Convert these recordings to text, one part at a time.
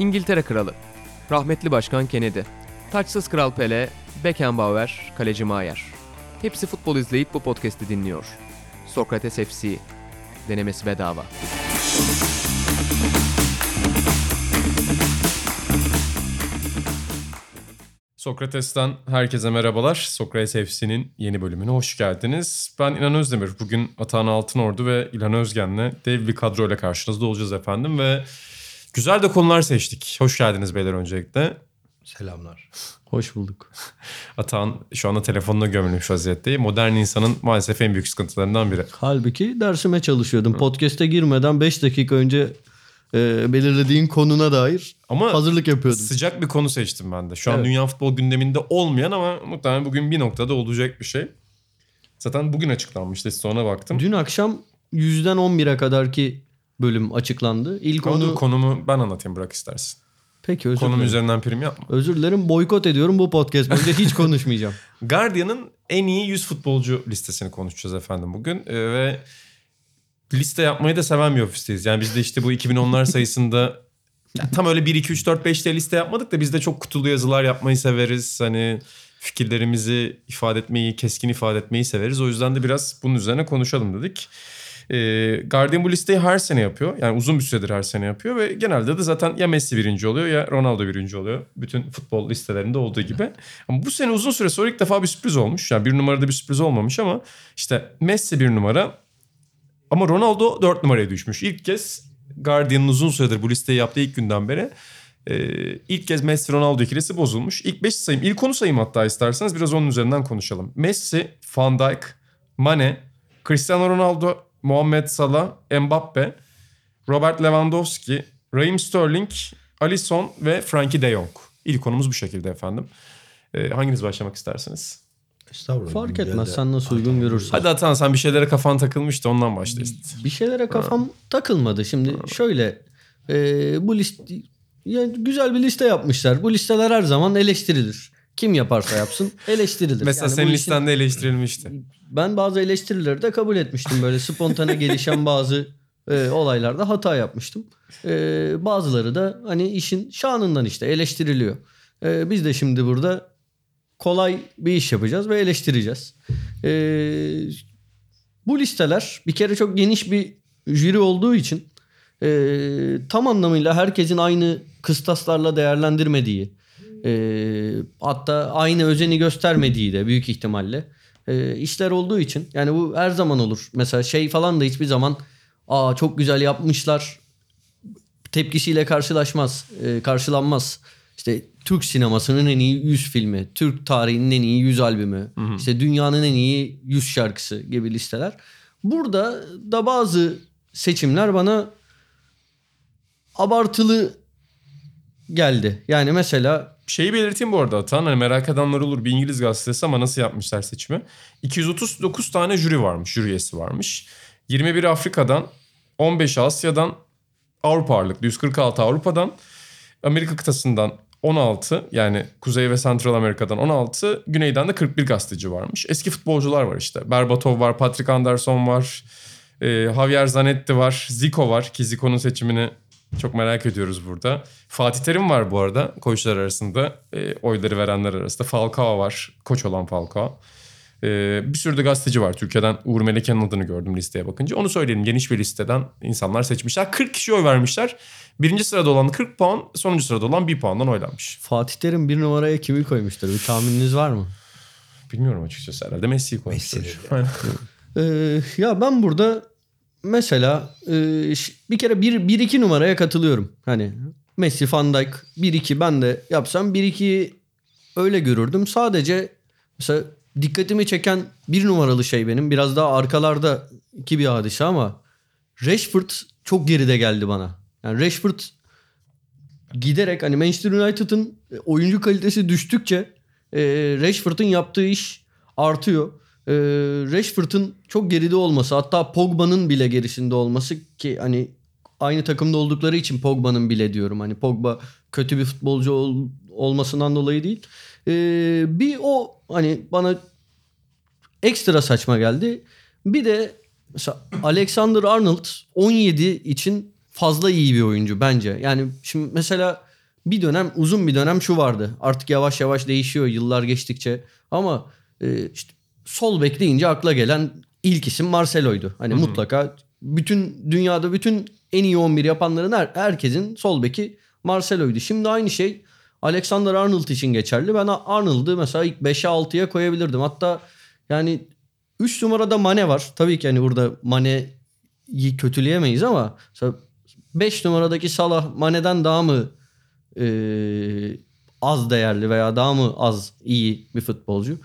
İngiltere Kralı, rahmetli Başkan Kennedy, taçsız Kral Pele, Beckenbauer, Kaleci Maier. Hepsi futbol izleyip bu podcast'i dinliyor. Sokrates FC, denemesi bedava. Sokrates'ten herkese merhabalar. Sokrates FC'nin yeni bölümüne hoş geldiniz. Ben İlhan Özdemir. Bugün Atahan Altınordu ve İlhan Özgen'le dev bir kadroyla karşınızda olacağız efendim ve güzel de konular seçtik. Hoş geldiniz beyler öncelikle. Selamlar. Hoş bulduk. Atahan şu anda telefonuna gömülmüş vaziyette. Modern insanın maalesef en büyük sıkıntılarından biri. Halbuki dersime çalışıyordum. Podcast'e girmeden 5 dakika önce e, belirlediğin konuna dair Ama hazırlık yapıyordum. sıcak bir konu seçtim ben de. Şu an Evet. dünya futbol gündeminde olmayan ama muhtemelen bugün bir noktada olacak bir şey. Zaten bugün açıklanmıştı. Sonra baktım. Dün akşam 100'den 11'e kadarki bölüm açıklandı. İlk Ama onu... konumu ben anlatayım bırak istersin. Peki özür Konum dilerim. üzerinden prim yapma. Özür dilerim boykot ediyorum bu podcast boyunca hiç konuşmayacağım. Guardian'ın en iyi 100 futbolcu listesini konuşacağız efendim bugün. Ee, ve liste yapmayı da seven bir ofisteyiz. Yani biz de işte bu 2010'lar sayısında ya tam öyle 1, 2, 3, 4, 5 diye liste yapmadık da biz de çok kutulu yazılar yapmayı severiz. Hani fikirlerimizi ifade etmeyi, keskin ifade etmeyi severiz. O yüzden de biraz bunun üzerine konuşalım dedik. Ee, Guardian bu listeyi her sene yapıyor. Yani uzun bir süredir her sene yapıyor ve genelde de zaten ya Messi birinci oluyor ya Ronaldo birinci oluyor. Bütün futbol listelerinde olduğu gibi. Ama bu sene uzun süre sonra ilk defa bir sürpriz olmuş. Yani bir numarada bir sürpriz olmamış ama işte Messi bir numara ama Ronaldo dört numaraya düşmüş. İlk kez Guardian'ın uzun süredir bu listeyi yaptığı ilk günden beri e, ilk kez Messi Ronaldo ikilisi bozulmuş. İlk 5 sayayım. İlk onu sayayım hatta isterseniz biraz onun üzerinden konuşalım. Messi, Van Dijk, Mane, Cristiano Ronaldo, Muhammed Salah, Mbappe, Robert Lewandowski, Raheem Sterling, Alisson ve Frankie de Jong. İlk konumuz bu şekilde efendim. E, hanginiz başlamak istersiniz? Estağfurullah. Fark etmez de- sen nasıl uygun görürsen. Hadi Atan sen bir şeylere kafan takılmıştı ondan başla işte. Bir şeylere kafam takılmadı. Şimdi şöyle e, bu liste ya güzel bir liste yapmışlar. Bu listeler her zaman eleştirilir. Kim yaparsa yapsın eleştirilir. Mesela Yani senin işin- listende eleştirilmişti. Ben bazı eleştirileri de kabul etmiştim. Böyle spontane gelişen bazı e, olaylarda hata yapmıştım. E, bazıları da hani işin şanından işte eleştiriliyor. E, biz de şimdi burada kolay bir iş yapacağız ve eleştireceğiz. E, bu listeler bir kere çok geniş bir jüri olduğu için e, tam anlamıyla herkesin aynı kıstaslarla değerlendirmediği e, hatta aynı özeni göstermediği de büyük ihtimalle e, işler olduğu için yani bu her zaman olur. Mesela şey falan da hiçbir zaman aa çok güzel yapmışlar tepkisiyle karşılaşmaz, e, karşılanmaz. İşte Türk sinemasının en iyi 100 filmi, Türk tarihinin en iyi 100 albümü, işte dünyanın en iyi 100 şarkısı gibi listeler. Burada da bazı seçimler bana abartılı geldi. Yani mesela Şeyi belirteyim bu arada Atan. Hani merak edenler olur bir İngiliz gazetesi ama nasıl yapmışlar seçimi. 239 tane jüri varmış, jüri üyesi varmış. 21 Afrika'dan, 15 Asya'dan, Avrupa ağırlıklı 146 Avrupa'dan, Amerika kıtasından 16 yani Kuzey ve Central Amerika'dan 16, Güney'den de 41 gazeteci varmış. Eski futbolcular var işte. Berbatov var, Patrick Anderson var, e, Javier Zanetti var, Zico var ki Zico'nun seçimini çok merak ediyoruz burada. Fatih Terim var bu arada koçlar arasında. E, oyları verenler arasında. Falcao var. Koç olan Falcao. E, bir sürü de gazeteci var. Türkiye'den Uğur Meleke'nin adını gördüm listeye bakınca. Onu söyleyelim. Geniş bir listeden insanlar seçmişler. 40 kişi oy vermişler. Birinci sırada olan 40 puan, sonuncu sırada olan 1 puandan oylanmış. Fatih Terim bir numaraya kimi koymuştur? Bir tahmininiz var mı? Bilmiyorum açıkçası herhalde Messi'yi koymuşlar. Messi Aynen. Ee, ya ben burada mesela e, bir kere 1 bir, 2 numaraya katılıyorum. Hani Messi, Van Dijk 1-2 ben de yapsam 1-2'yi öyle görürdüm. Sadece mesela dikkatimi çeken bir numaralı şey benim. Biraz daha arkalarda iki bir hadise ama Rashford çok geride geldi bana. Yani Rashford giderek hani Manchester United'ın oyuncu kalitesi düştükçe e, Rashford'un yaptığı iş artıyor. E, Rashford'un çok geride olması hatta Pogba'nın bile gerisinde olması ki hani aynı takımda oldukları için Pogba'nın bile diyorum. Hani Pogba kötü bir futbolcu ol- olmasından dolayı değil. E, bir o hani bana ekstra saçma geldi. Bir de mesela Alexander Arnold 17 için fazla iyi bir oyuncu bence. Yani şimdi mesela bir dönem uzun bir dönem şu vardı. Artık yavaş yavaş değişiyor yıllar geçtikçe. Ama e, işte sol bek deyince akla gelen ilk isim Marcelo'ydu. Hani mutlaka bütün dünyada bütün en iyi 11 yapanların her, herkesin sol beki Marcelo'ydu. Şimdi aynı şey Alexander Arnold için geçerli. Ben Arnold'u mesela ilk 5'e 6'ya koyabilirdim. Hatta yani 3 numarada Mane var. Tabii ki hani burada Mane'yi kötüleyemeyiz ama 5 numaradaki Salah Mane'den daha mı e, az değerli veya daha mı az iyi bir futbolcu?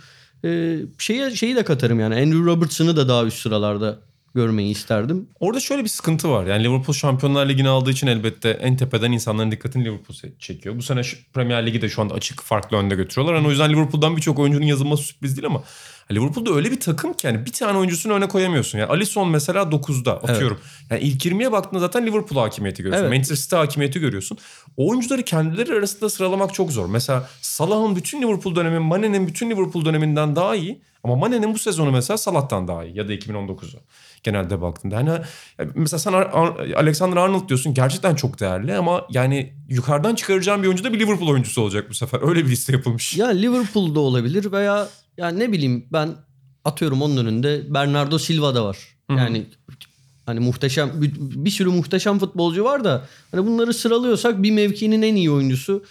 E, şeye, şeyi de katarım yani Andrew Robertson'ı da daha üst sıralarda görmeyi isterdim. Orada şöyle bir sıkıntı var. Yani Liverpool Şampiyonlar Ligi'ni aldığı için elbette en tepeden insanların dikkatini Liverpool çekiyor. Bu sene Premier Ligi de şu anda açık farklı önde götürüyorlar. Yani o yüzden Liverpool'dan birçok oyuncunun yazılması sürpriz değil ama Liverpool'da öyle bir takım ki yani bir tane oyuncusunu öne koyamıyorsun. Yani Alisson mesela 9'da atıyorum. Evet. Yani ilk 20'ye baktığında zaten Liverpool hakimiyeti görüyorsun. Evet. Manchester City hakimiyeti görüyorsun. O oyuncuları kendileri arasında sıralamak çok zor. Mesela Salah'ın bütün Liverpool dönemi, Mane'nin bütün Liverpool döneminden daha iyi. Ama Mane'nin bu sezonu mesela Salah'tan daha iyi ya da 2019'u genelde baktığında. Hani mesela sen Alexander Arnold diyorsun gerçekten çok değerli ama yani yukarıdan çıkaracağım bir oyuncu da bir Liverpool oyuncusu olacak bu sefer. Öyle bir liste yapılmış. Ya Liverpool'da olabilir veya yani ne bileyim ben atıyorum onun önünde Bernardo Silva da var. Hı-hı. Yani hani muhteşem bir, bir sürü muhteşem futbolcu var da hani bunları sıralıyorsak bir mevkinin en iyi oyuncusu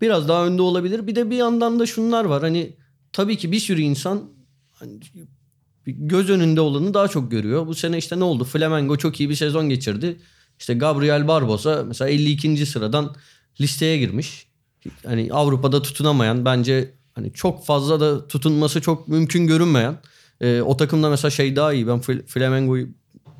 biraz daha önde olabilir. Bir de bir yandan da şunlar var. Hani tabii ki bir sürü insan hani göz önünde olanı daha çok görüyor. Bu sene işte ne oldu? Flamengo çok iyi bir sezon geçirdi. İşte Gabriel Barbosa mesela 52. sıradan listeye girmiş. Hani Avrupa'da tutunamayan bence hani çok fazla da tutunması çok mümkün görünmeyen. E, o takımda mesela şey daha iyi. Ben Flamengo'yu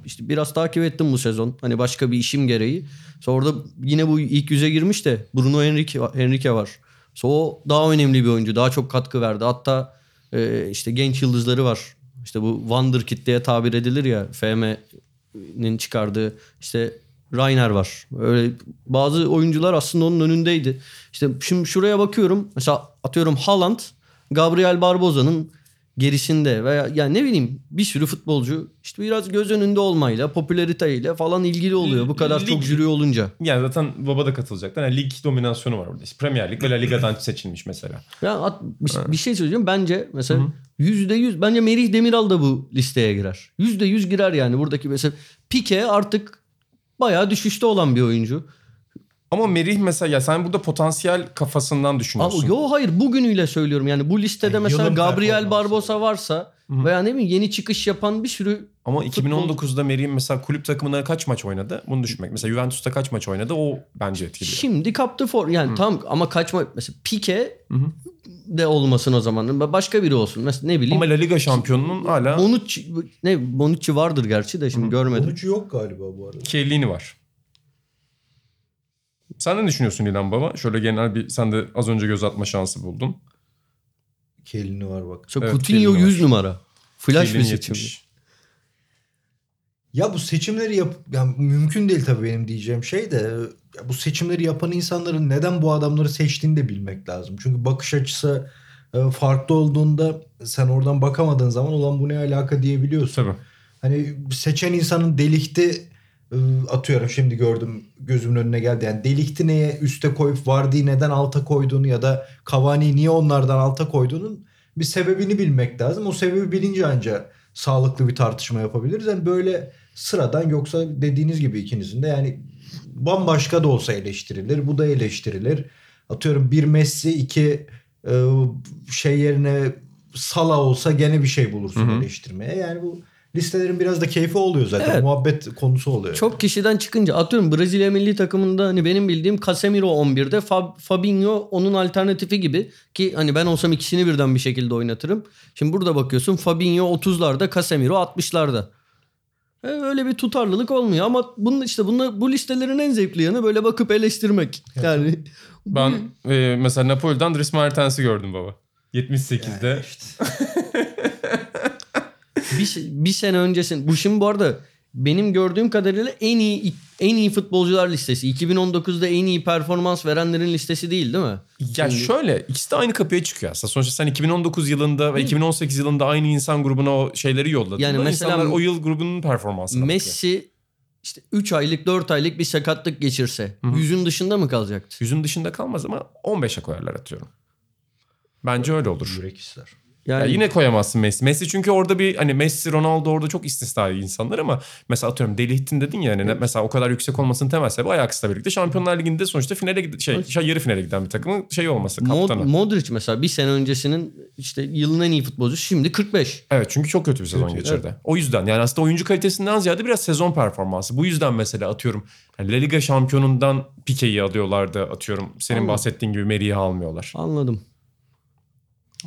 işte biraz takip ettim bu sezon. Hani başka bir işim gereği. Sonra orada yine bu ilk yüze girmiş de Bruno Henrique, Henrique var. So, o daha önemli bir oyuncu. Daha çok katkı verdi. Hatta e, işte genç yıldızları var. İşte bu Wonderkid diye tabir edilir ya. FM'nin çıkardığı işte Rainer var. Öyle bazı oyuncular aslında onun önündeydi. İşte şimdi şuraya bakıyorum. Mesela atıyorum Haaland, Gabriel Barboza'nın gerisinde veya yani ne bileyim bir sürü futbolcu işte biraz göz önünde olmayla, popülariteyle falan ilgili oluyor. Bu kadar lig, çok jüri olunca. Yani zaten baba da katılacak. Yani lig dominasyonu var. İşte Premier Lig ve La Liga'dan seçilmiş mesela. Ya at, bir, bir şey söyleyeceğim. Bence mesela yüzde yüz bence Merih Demiral da bu listeye girer. Yüzde yüz girer yani buradaki mesela Pique artık bayağı düşüşte olan bir oyuncu. Ama Merih mesela ya sen burada potansiyel kafasından düşünüyorsun. Abi, yo hayır bugünüyle söylüyorum yani bu listede yani mesela Gabriel Barbosa varsa Hı-hı. veya ne bileyim yeni çıkış yapan bir sürü Ama 2019'da Merih'in mesela kulüp takımına kaç maç oynadı? Bunu düşünmek. Mesela Juventus'ta kaç maç oynadı? O bence etkili. Şimdi kaptı for yani tam ama kaç maç mesela Pique Hı-hı. de olmasın o zaman. Başka biri olsun. Mesela ne bileyim. Ama La Liga şampiyonunun hala Bonucci ne Bonucci vardır gerçi de şimdi Hı-hı. görmedim. Bonucci yok galiba bu arada. Chiellini var. Sen ne düşünüyorsun İlhan Baba? Şöyle genel bir sen de az önce göz atma şansı buldun. Kelini var bak. Çok evet, Coutinho 100 numara. Flash bir seçim. Ya bu seçimleri yap yani mümkün değil tabii benim diyeceğim şey de ya bu seçimleri yapan insanların neden bu adamları seçtiğini de bilmek lazım. Çünkü bakış açısı e, farklı olduğunda sen oradan bakamadığın zaman olan bu ne alaka diyebiliyorsun. Tabii. Hani seçen insanın delikti atıyorum şimdi gördüm gözümün önüne geldi. Yani Delikti neye üste koyup Vardy'yi neden alta koyduğunu ya da Cavani'yi niye onlardan alta koyduğunun bir sebebini bilmek lazım. O sebebi bilince ancak sağlıklı bir tartışma yapabiliriz. Yani böyle sıradan yoksa dediğiniz gibi ikinizin de yani bambaşka da olsa eleştirilir. Bu da eleştirilir. Atıyorum bir Messi iki e, şey yerine Sala olsa gene bir şey bulursun Hı-hı. eleştirmeye. Yani bu listelerin biraz da keyfi oluyor zaten. Evet. Muhabbet konusu oluyor. Çok kişiden çıkınca atıyorum Brezilya milli takımında hani benim bildiğim Casemiro 11'de Fab, Fabinho onun alternatifi gibi ki hani ben olsam ikisini birden bir şekilde oynatırım. Şimdi burada bakıyorsun Fabinho 30'larda Casemiro 60'larda. E, öyle bir tutarlılık olmuyor ama bunun işte bunlar, bu listelerin en zevkli yanı böyle bakıp eleştirmek. Yani ben e, mesela Napoli'den Dries Mertens'i gördüm baba. 78'de. Yani işte. bir, bir sene öncesin. Bu şimdi bu arada benim gördüğüm kadarıyla en iyi en iyi futbolcular listesi. 2019'da en iyi performans verenlerin listesi değil değil mi? Ya Şimdi... şöyle ikisi de aynı kapıya çıkıyor aslında. Sonuçta sen 2019 yılında ve 2018 yılında aynı insan grubuna o şeyleri yolladın. Yani mesela insanlar o yıl grubunun performansına Messi bakıyor. işte 3 aylık 4 aylık bir sakatlık geçirse yüzün dışında mı kalacaktı? Yüzün dışında kalmaz ama 15'e koyarlar atıyorum. Bence öyle olur. Yürek ister. Ya Yani yine koyamazsın Messi. Messi çünkü orada bir hani Messi, Ronaldo orada çok istisnai insanlar ama mesela atıyorum Delihtin dedin ya hani ne- mesela o kadar yüksek olmasının temel sebebi Ajax'la birlikte Şampiyonlar Ligi'nde sonuçta finale şey, şey yarı finale giden bir takımın şey olması Mod- kaptanı. Modric mesela bir sene öncesinin işte yılın en iyi futbolcusu şimdi 45. Evet çünkü çok kötü bir sezon Kötü, geçirdi. O yüzden yani aslında oyuncu kalitesinden ziyade biraz sezon performansı. Bu yüzden mesela atıyorum La Liga şampiyonundan Pique'yi alıyorlardı atıyorum. Senin Anladım. bahsettiğin gibi Meri'yi almıyorlar. Anladım.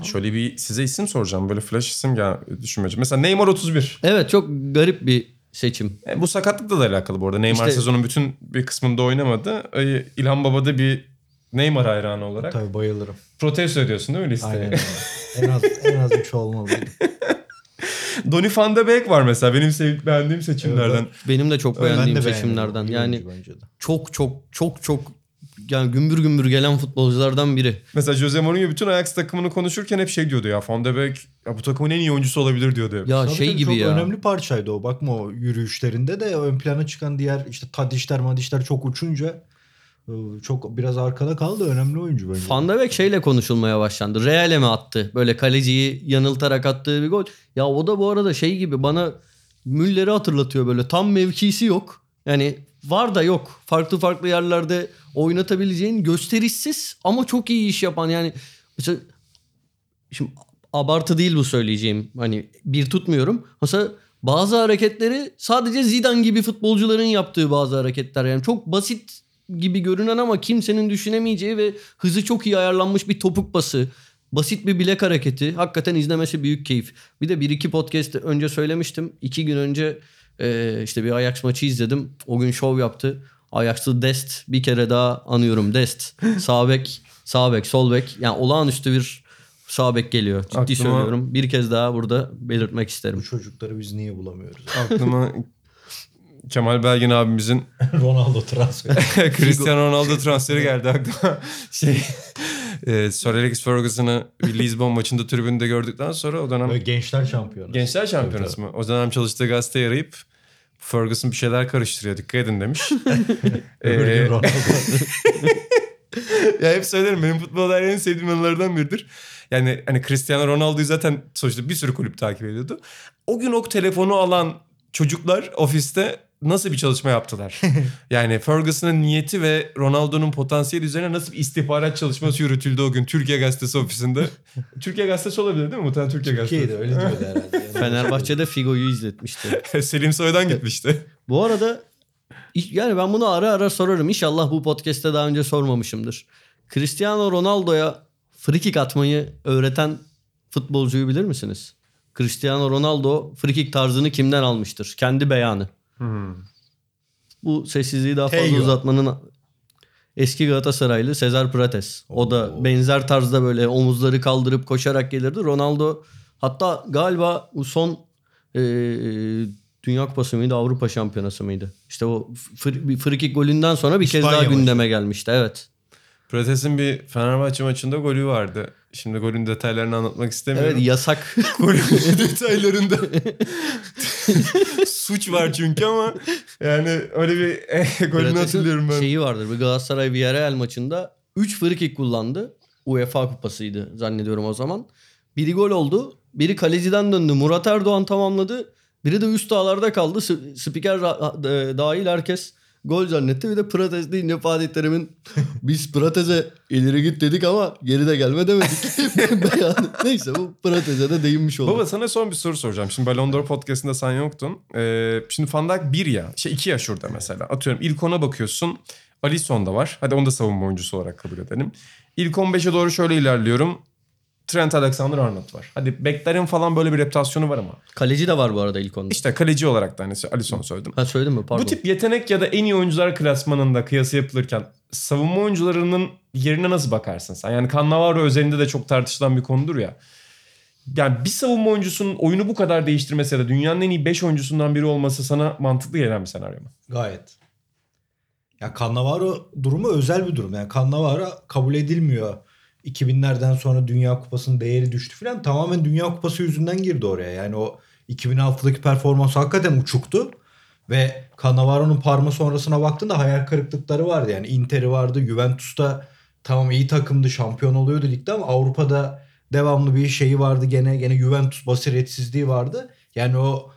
Şöyle bir size isim soracağım. Böyle flash isim gel düşünmece. Mesela Neymar 31. Evet çok garip bir seçim. E, bu sakatlıkla da alakalı bu arada. Neymar İşte- sezonun bütün bir kısmında oynamadı. E, İlhan Baba'da bir Neymar hayranı olarak Tabii bayılırım. protesto ediyorsun değil mi listeye? Aynen öyle. en az en az 3 olmalıydı. Donny van de Beek var mesela benim sevip beğendiğim seçimlerden. Benim de çok Ben de beğendiğim seçimlerden. Yani bence de. çok çok çok çok yani gümbür gümbür gelen futbolculardan biri. Mesela Jose Mourinho bütün Ajax takımını konuşurken hep şey diyordu ya Van de Beek ya bu takımın en iyi oyuncusu olabilir diyordu hep. Ya Tabii şey gibi çok ya. önemli parçaydı o. Bakma o yürüyüşlerinde de ön plana çıkan diğer işte Tadişler Madişler çok uçunca e, çok biraz arkada kaldı. Önemli oyuncu bence. Van de Beek şeyle konuşulmaya başlandı. Real'e mi attı? Böyle kaleciyi yanıltarak attığı bir gol. Ya o da bu arada şey gibi bana Müller'i hatırlatıyor böyle. Tam mevkisi yok. Yani var da yok. Farklı farklı yerlerde oynatabileceğin gösterişsiz ama çok iyi iş yapan yani mesela şimdi abartı değil bu söyleyeceğim. Hani bir tutmuyorum. Mesela bazı hareketleri sadece Zidane gibi futbolcuların yaptığı bazı hareketler. Yani çok basit gibi görünen ama kimsenin düşünemeyeceği ve hızı çok iyi ayarlanmış bir topuk bası. Basit bir bilek hareketi. Hakikaten izlemesi büyük keyif. Bir de bir iki podcast önce söylemiştim. İki gün önce işte bir Ajax maçı izledim. O gün şov yaptı. Ajax'lı Dest bir kere daha anıyorum. Dest. Sağ bek, sağ bek, sol bek. Yani olağanüstü bir sağ bek geliyor. Ciddi Aklıma- söylüyorum. Bir kez daha burada belirtmek Bu isterim. çocukları biz niye bulamıyoruz? Aklıma Kemal Belgin abimizin Ronaldo transferi. Cristiano Ronaldo transferi geldi aklıma. Şey e, Sir Alex Ferguson'ı bir Lisbon maçında tribünde gördükten sonra o dönem Böyle gençler şampiyonu. Gençler şampiyonası mı? O dönem çalıştığı gazeteye arayıp Ferguson bir şeyler karıştırıyor dikkat edin demiş. Ee, ya hep söylerim benim futbolda en sevdiğim anılardan biridir. Yani hani Cristiano Ronaldo'yu zaten sonuçta bir sürü kulüp takip ediyordu. O gün o telefonu alan çocuklar ofiste nasıl bir çalışma yaptılar? yani Ferguson'ın niyeti ve Ronaldo'nun potansiyeli üzerine nasıl bir istihbarat çalışması yürütüldü o gün Türkiye Gazetesi ofisinde. Türkiye Gazetesi olabilir değil mi? Muhtemelen Türkiye Türkiye'de Gazetesi. öyle diyordu herhalde. Yani Fenerbahçe'de Figo'yu izletmişti. Selim Soy'dan gitmişti. Bu arada yani ben bunu ara ara sorarım. İnşallah bu podcast'te daha önce sormamışımdır. Cristiano Ronaldo'ya free kick atmayı öğreten futbolcuyu bilir misiniz? Cristiano Ronaldo free kick tarzını kimden almıştır? Kendi beyanı. Bu sessizliği daha fazla Heyo. uzatmanın eski Galatasaraylı Cesar Prates. O da benzer tarzda böyle omuzları kaldırıp koşarak gelirdi. Ronaldo hatta galiba son e, Dünya Kupası mıydı Avrupa Şampiyonası mıydı? İşte o fr- bir free kick golünden sonra bir kez İspanya daha maçı. gündeme gelmişti. Evet. Prates'in bir Fenerbahçe maçında golü vardı. Şimdi golün detaylarını anlatmak istemiyorum. Evet yasak. golün detaylarında suç var çünkü ama yani öyle bir eh, golünü Prates'in hatırlıyorum ben. Şeyi vardır. Bir Galatasaray Villarreal maçında 3 free kick kullandı. UEFA kupasıydı zannediyorum o zaman. Biri gol oldu. Biri kaleciden döndü. Murat Erdoğan tamamladı. Biri de üst ağlarda kaldı. Spiker e, dahil herkes gol zannetti. Bir de Prates deyince Fatih Terim'in biz Prates'e ileri git dedik ama geri de gelme demedik. Neyse bu Prates'e de değinmiş oldu. Baba sana son bir soru soracağım. Şimdi Ballon d'Or podcastında sen yoktun. Ee, şimdi Van Dijk 1 ya. Şey 2 ya şurada mesela. Atıyorum ilk 10'a bakıyorsun. Alisson da var. Hadi onu da savunma oyuncusu olarak kabul edelim. İlk 15'e doğru şöyle ilerliyorum. Trent Alexander-Arnold var. Hadi beklerin falan böyle bir reputasyonu var ama. Kaleci de var bu arada ilk onda. İşte kaleci olarak da hani Alisson söyledim. Ha söyledim mi? Pardon. Bu tip yetenek ya da en iyi oyuncular klasmanında kıyası yapılırken savunma oyuncularının yerine nasıl bakarsın sen? Yani Cannavaro özelinde de çok tartışılan bir konudur ya. Yani bir savunma oyuncusunun oyunu bu kadar değiştirmesi ya da dünyanın en iyi 5 oyuncusundan biri olması sana mantıklı gelen bir senaryo mu? Gayet. Ya Cannavaro durumu özel bir durum. Yani Cannavaro kabul edilmiyor. 2000'lerden sonra Dünya Kupası'nın değeri düştü falan. Tamamen Dünya Kupası yüzünden girdi oraya. Yani o 2006'daki performans hakikaten uçuktu. Ve Cannavaro'nun Parma sonrasına baktığında hayal kırıklıkları vardı. Yani Inter'i vardı, Juventus'ta tamam iyi takımdı, şampiyon oluyordu ligde ama Avrupa'da devamlı bir şeyi vardı gene. Gene Juventus basiretsizliği vardı. Yani o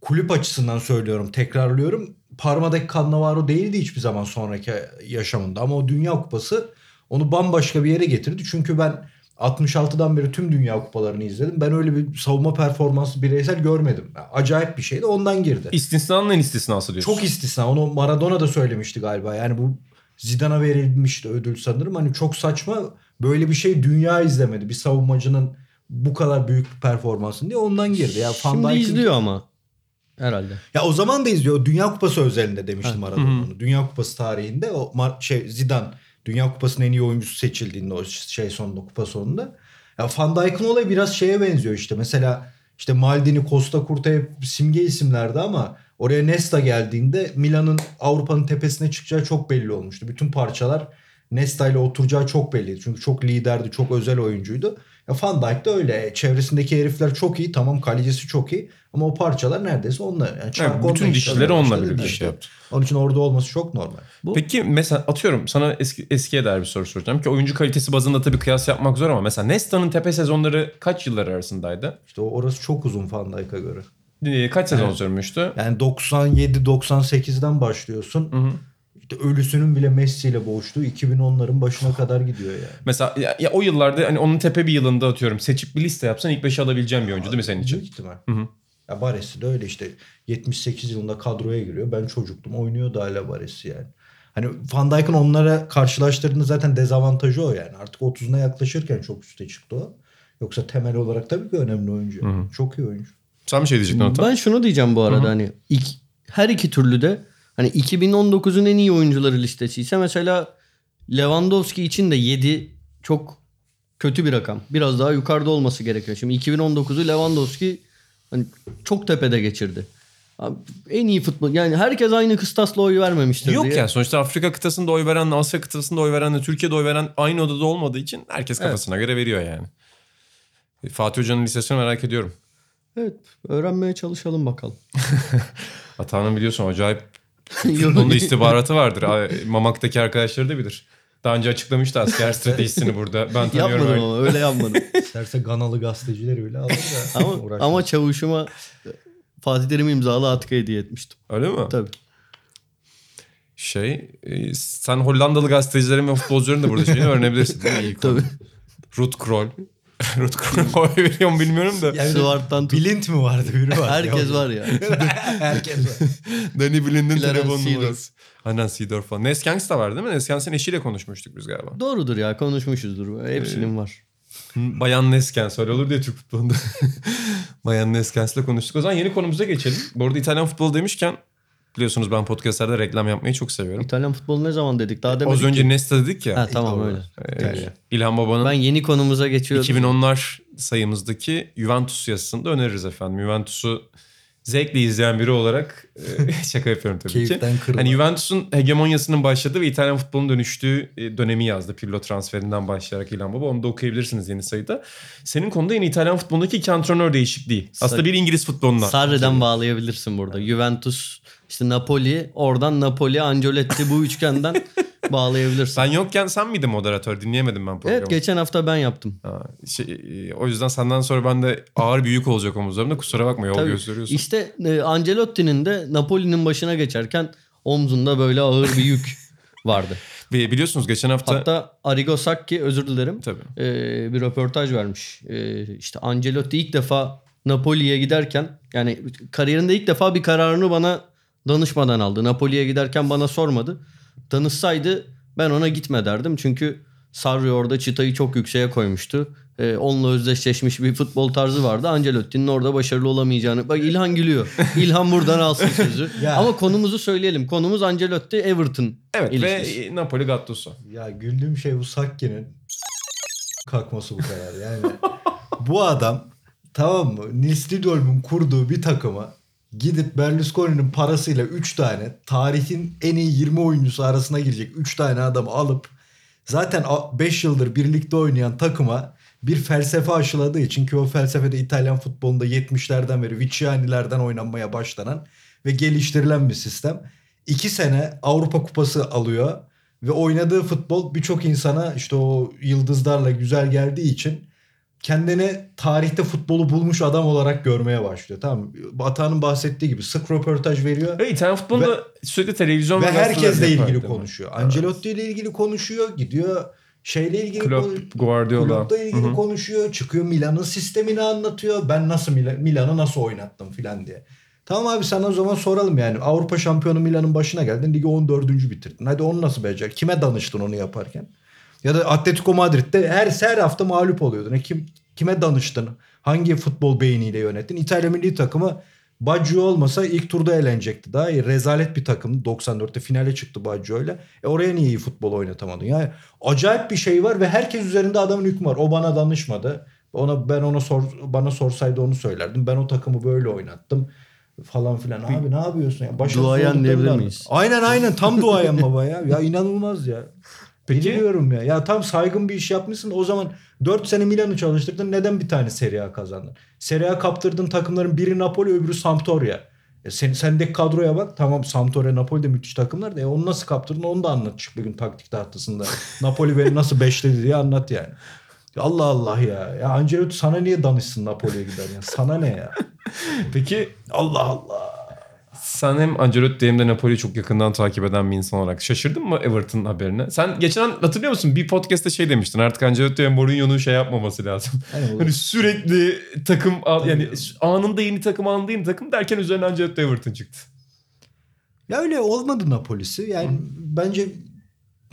kulüp açısından söylüyorum, tekrarlıyorum. Parma'daki Cannavaro değildi hiçbir zaman sonraki yaşamında. Ama o Dünya Kupası onu bambaşka bir yere getirdi. Çünkü ben 66'dan beri tüm Dünya Kupalarını izledim. Ben öyle bir savunma performansı bireysel görmedim. Yani acayip bir şeydi ondan girdi. İstisnanın en istisnası diyorsun. Çok istisna. Onu Maradona da söylemişti galiba. Yani bu Zidane'a verilmişti ödül sanırım. Hani çok saçma. Böyle bir şey dünya izlemedi. Bir savunmacının bu kadar büyük bir performansın diye ondan girdi. Ya Van Şimdi Dijk'in- izliyor ama herhalde. Ya o zaman da izliyor. Dünya Kupası özelinde demiştim Ha. Maradona onu. Dünya Kupası tarihinde o şey Zidane Dünya Kupası'nın en iyi oyuncusu seçildiğinde o şey sonunda kupa sonunda. Ya Van Dijk'ın olayı biraz şeye benziyor işte. Mesela işte Maldini, Costa Curta hep simge isimlerdi ama oraya Nesta geldiğinde Milan'ın Avrupa'nın tepesine çıkacağı çok belli olmuştu. Bütün parçalar Nesta ile oturacağı çok belliydi. Çünkü çok liderdi, çok özel oyuncuydu. Ya Van Dijk de öyle. Çevresindeki herifler çok iyi. Tamam kalecisi çok iyi. Ama o parçalar neredeyse onunla. Yani çark Evet, onunla bütün işte. dişlileri onunla birlikte işte. şey yaptı. Onun için orada olması çok normal. Bu- Peki mesela atıyorum sana eski, eskiye dair bir soru soracağım ki oyuncu kalitesi bazında tabii kıyas yapmak zor ama mesela Nesta'nın tepe sezonları kaç yıllar arasındaydı? İşte o- orası çok uzun Van Dijk'a göre. Ee, Kaç sezon sürmüştü? Yani 97-98'den başlıyorsun. Hı hı. İşte ölüsünün bile Messi ile boğuştuğu 2010'ların başına kadar gidiyor yani. Mesela ya, ya o yıllarda hani onun tepe bir yılında atıyorum seçip bir liste yapsan ilk 5'e alabileceğin bir oyuncu değil mi senin için? Büyük ihtimal. Hı hı. Ya Baresi de öyle işte 78 yılında kadroya giriyor. Ben çocuktum oynuyordu hala Baresi yani. Hani Van Dijk'ın onlara karşılaştırdığında zaten dezavantajı o yani. Artık 30'una yaklaşırken çok üste çıktı o. Yoksa temel olarak tabii ki önemli oyuncu. Çok iyi oyuncu. Sen bir şey diyecektin Atan. Ben şunu diyeceğim bu arada hani ilk, her iki türlü de hani 2019'un en iyi oyuncuları listesi ise mesela Lewandowski için de 7 çok kötü bir rakam. Biraz daha yukarıda olması gerekiyor. Şimdi 2019'u Lewandowski hani çok tepede geçirdi. Abi, en iyi futbol yani herkes aynı kıstasla oy vermemiştir Yok diye. yani sonuçta Afrika kıtasında oy verenle Asya kıtasında oy verenle Türkiye'de oy veren aynı odada olmadığı için herkes kafasına göre veriyor yani. Fatih Hoca'nın listesini merak ediyorum. Evet öğrenmeye çalışalım bakalım. Atan'ın biliyorsun acayip Onda istihbaratı vardır. Mamak'taki arkadaşları da bilir. Daha önce açıklamıştı asker stratejisini burada. Ben tanıyorum yapmadım öyle. ama öyle yapmadım. İsterse Ganalı gazetecileri bile alır da. ama, uğraşmaz. ama çavuşuma Fatih Terim imzalı atkı hediye etmiştim. Öyle mi? Tabii. Şey, e, sen Hollandalı gazetecilerin ve futbolcuların da burada şeyini öğrenebilirsin. değil mi? Konu. Tabii. Ruth Krol. Krol oy veriyor mu bilmiyorum da. Yani Stuart'tan tut. Bilint mi vardı biri var. Herkes var ya. Herkes var. Danny Blind'in Clarence telefon numarası. Aynen Seedorf falan. Neskanks da var değil mi? Neskanks'ın eşiyle konuşmuştuk biz galiba. Doğrudur ya konuşmuşuzdur. Hepsinin var. Bayan Neskens öyle olur diye Türk futbolunda. Bayan Neskens'le konuştuk. O zaman yeni konumuza geçelim. Bu arada İtalyan futbolu demişken biliyorsunuz ben podcastlerde reklam yapmayı çok seviyorum. İtalyan futbolu ne zaman dedik? Daha demedik Az önce ki. Nesta dedik ya. Ha tamam öyle. Ee, İlhan Baba'nın Ben yeni konumuza geçiyordum. 2010'lar sayımızdaki Juventus yazısını da öneririz efendim. Juventus'u zevkle izleyen biri olarak e, şaka yapıyorum tabii ki. Keyiften kırma. Hani Juventus'un hegemonyasının başladığı ve İtalyan futbolunun dönüştüğü e, dönemi yazdı. Pirlo transferinden başlayarak İlhan Baba. Onu da okuyabilirsiniz yeni sayıda. Senin konuda yeni İtalyan futbolundaki iki antrenör değişikliği. Aslında bir İngiliz futboluna. Sarri'den bağlayabilirsin burada. Juventus, işte Napoli, oradan Napoli, Ancelotti bu üçgenden bağlayabilirsin. Sen yokken sen miydin moderatör? Dinleyemedim ben programı. Evet geçen hafta ben yaptım. Ha, şey, e, o yüzden senden sonra ben de ağır bir yük olacak omuzlarımda. Kusura bakma yol Tabii. gösteriyorsun. İşte e, Ancelotti'nin de Napoli'nin başına geçerken omzunda böyle ağır bir yük vardı. Bi- Biliyorsunuz geçen hafta... Hatta Arrigo Sacchi özür dilerim. Tabii. e, bir röportaj vermiş. E, işte Ancelotti ilk defa Napoli'ye giderken yani kariyerinde ilk defa bir kararını bana danışmadan aldı. Napoli'ye giderken bana sormadı. Danışsaydı ben ona gitme derdim. Çünkü Sarri orada çıtayı çok yükseğe koymuştu. E, onunla özdeşleşmiş bir futbol tarzı vardı. Ancelotti'nin orada başarılı olamayacağını. Bak İlhan gülüyor. İlhan buradan alsın sözü. Ya. Ama konumuzu söyleyelim. Konumuz Ancelotti Everton Evet ilişkisi. ve Napoli Gattuso. Ya güldüğüm şey bu Sakki'nin kalkması bu kadar. Yani bu adam tamam mı? Nils Lidolf'un kurduğu bir takıma gidip Berlusconi'nin parasıyla 3 tane tarihin en iyi 20 oyuncusu arasına girecek 3 tane adamı alıp zaten 5 yıldır birlikte oynayan takıma bir felsefe aşıladığı için ki o felsefede İtalyan futbolunda 70'lerden beri Viciani'lerden oynanmaya başlanan ve geliştirilen bir sistem. İki sene Avrupa Kupası alıyor ve oynadığı futbol birçok insana işte o yıldızlarla güzel geldiği için kendini tarihte futbolu bulmuş adam olarak görmeye başlıyor. Tamam Batuhan'ın bahsettiği gibi sık röportaj veriyor. Ve İtalyan futbolunda sürekli televizyon Ve herkesle ilgili konuşuyor. Ancelotti ile ilgili konuşuyor. Gidiyor şeyle ilgili Klopp, Guardiola. Klopp'la ilgili Hı hı. konuşuyor. Çıkıyor Milan'ın sistemini anlatıyor. Ben nasıl Milan, Milan'ı nasıl oynattım filan diye. Tamam abi sana o zaman soralım yani. Avrupa şampiyonu Milan'ın başına geldin. Ligi 14. bitirdin. Hadi onu nasıl becer? Kime danıştın onu yaparken? Ya da Atletico Madrid'de her her hafta mağlup oluyordun. E kim kime danıştın? Hangi futbol beyniyle yönettin? İtalya milli takımı Baggio olmasa ilk turda elenecekti. Daha iyi. Rezalet bir takım. 94'te finale çıktı Baggio ile. E oraya niye iyi futbol oynatamadın? Yani acayip bir şey var ve herkes üzerinde adamın hükmü var. O bana danışmadı. Ona ben ona sor bana sorsaydı onu söylerdim. Ben o takımı böyle oynattım falan filan. Abi ne yapıyorsun ya? Başarısız Duayen diyebilir miyiz? Aynen aynen tam duayen baba ya. Ya inanılmaz ya. Peki- Biliyorum ya. Ya tam saygın bir iş yapmışsın. O zaman 4 sene Milan'ı çalıştırdın. Neden bir tane Serie A kazandın? Serie A kaptırdığın takımların biri Napoli öbürü Sampdoria. E sen, sendeki kadroya bak. Tamam Sampdoria Napoli de müthiş takımlar da. E onu nasıl kaptırdın onu da anlat çık bir gün taktik tahtasında. Napoli beni nasıl beşledi diye anlat yani. Allah Allah ya. Ya Ancelotti sana niye danışsın Napoli'ye gider ya? Sana ne ya? Peki Allah Allah. Sen hem Ancelotti hem de Napoli'yi çok yakından takip eden bir insan olarak şaşırdın mı Everton haberine? Sen geçen hatırlıyor musun? Bir podcast'te şey demiştin. Artık Ancelotti ve Mourinho'nun şey yapmaması lazım. Aynen, hani sürekli takım al- yani anında yeni takım anında yeni takım derken üzerine Ancelotti Everton çıktı. Ya öyle olmadı Napoli'si. Yani bence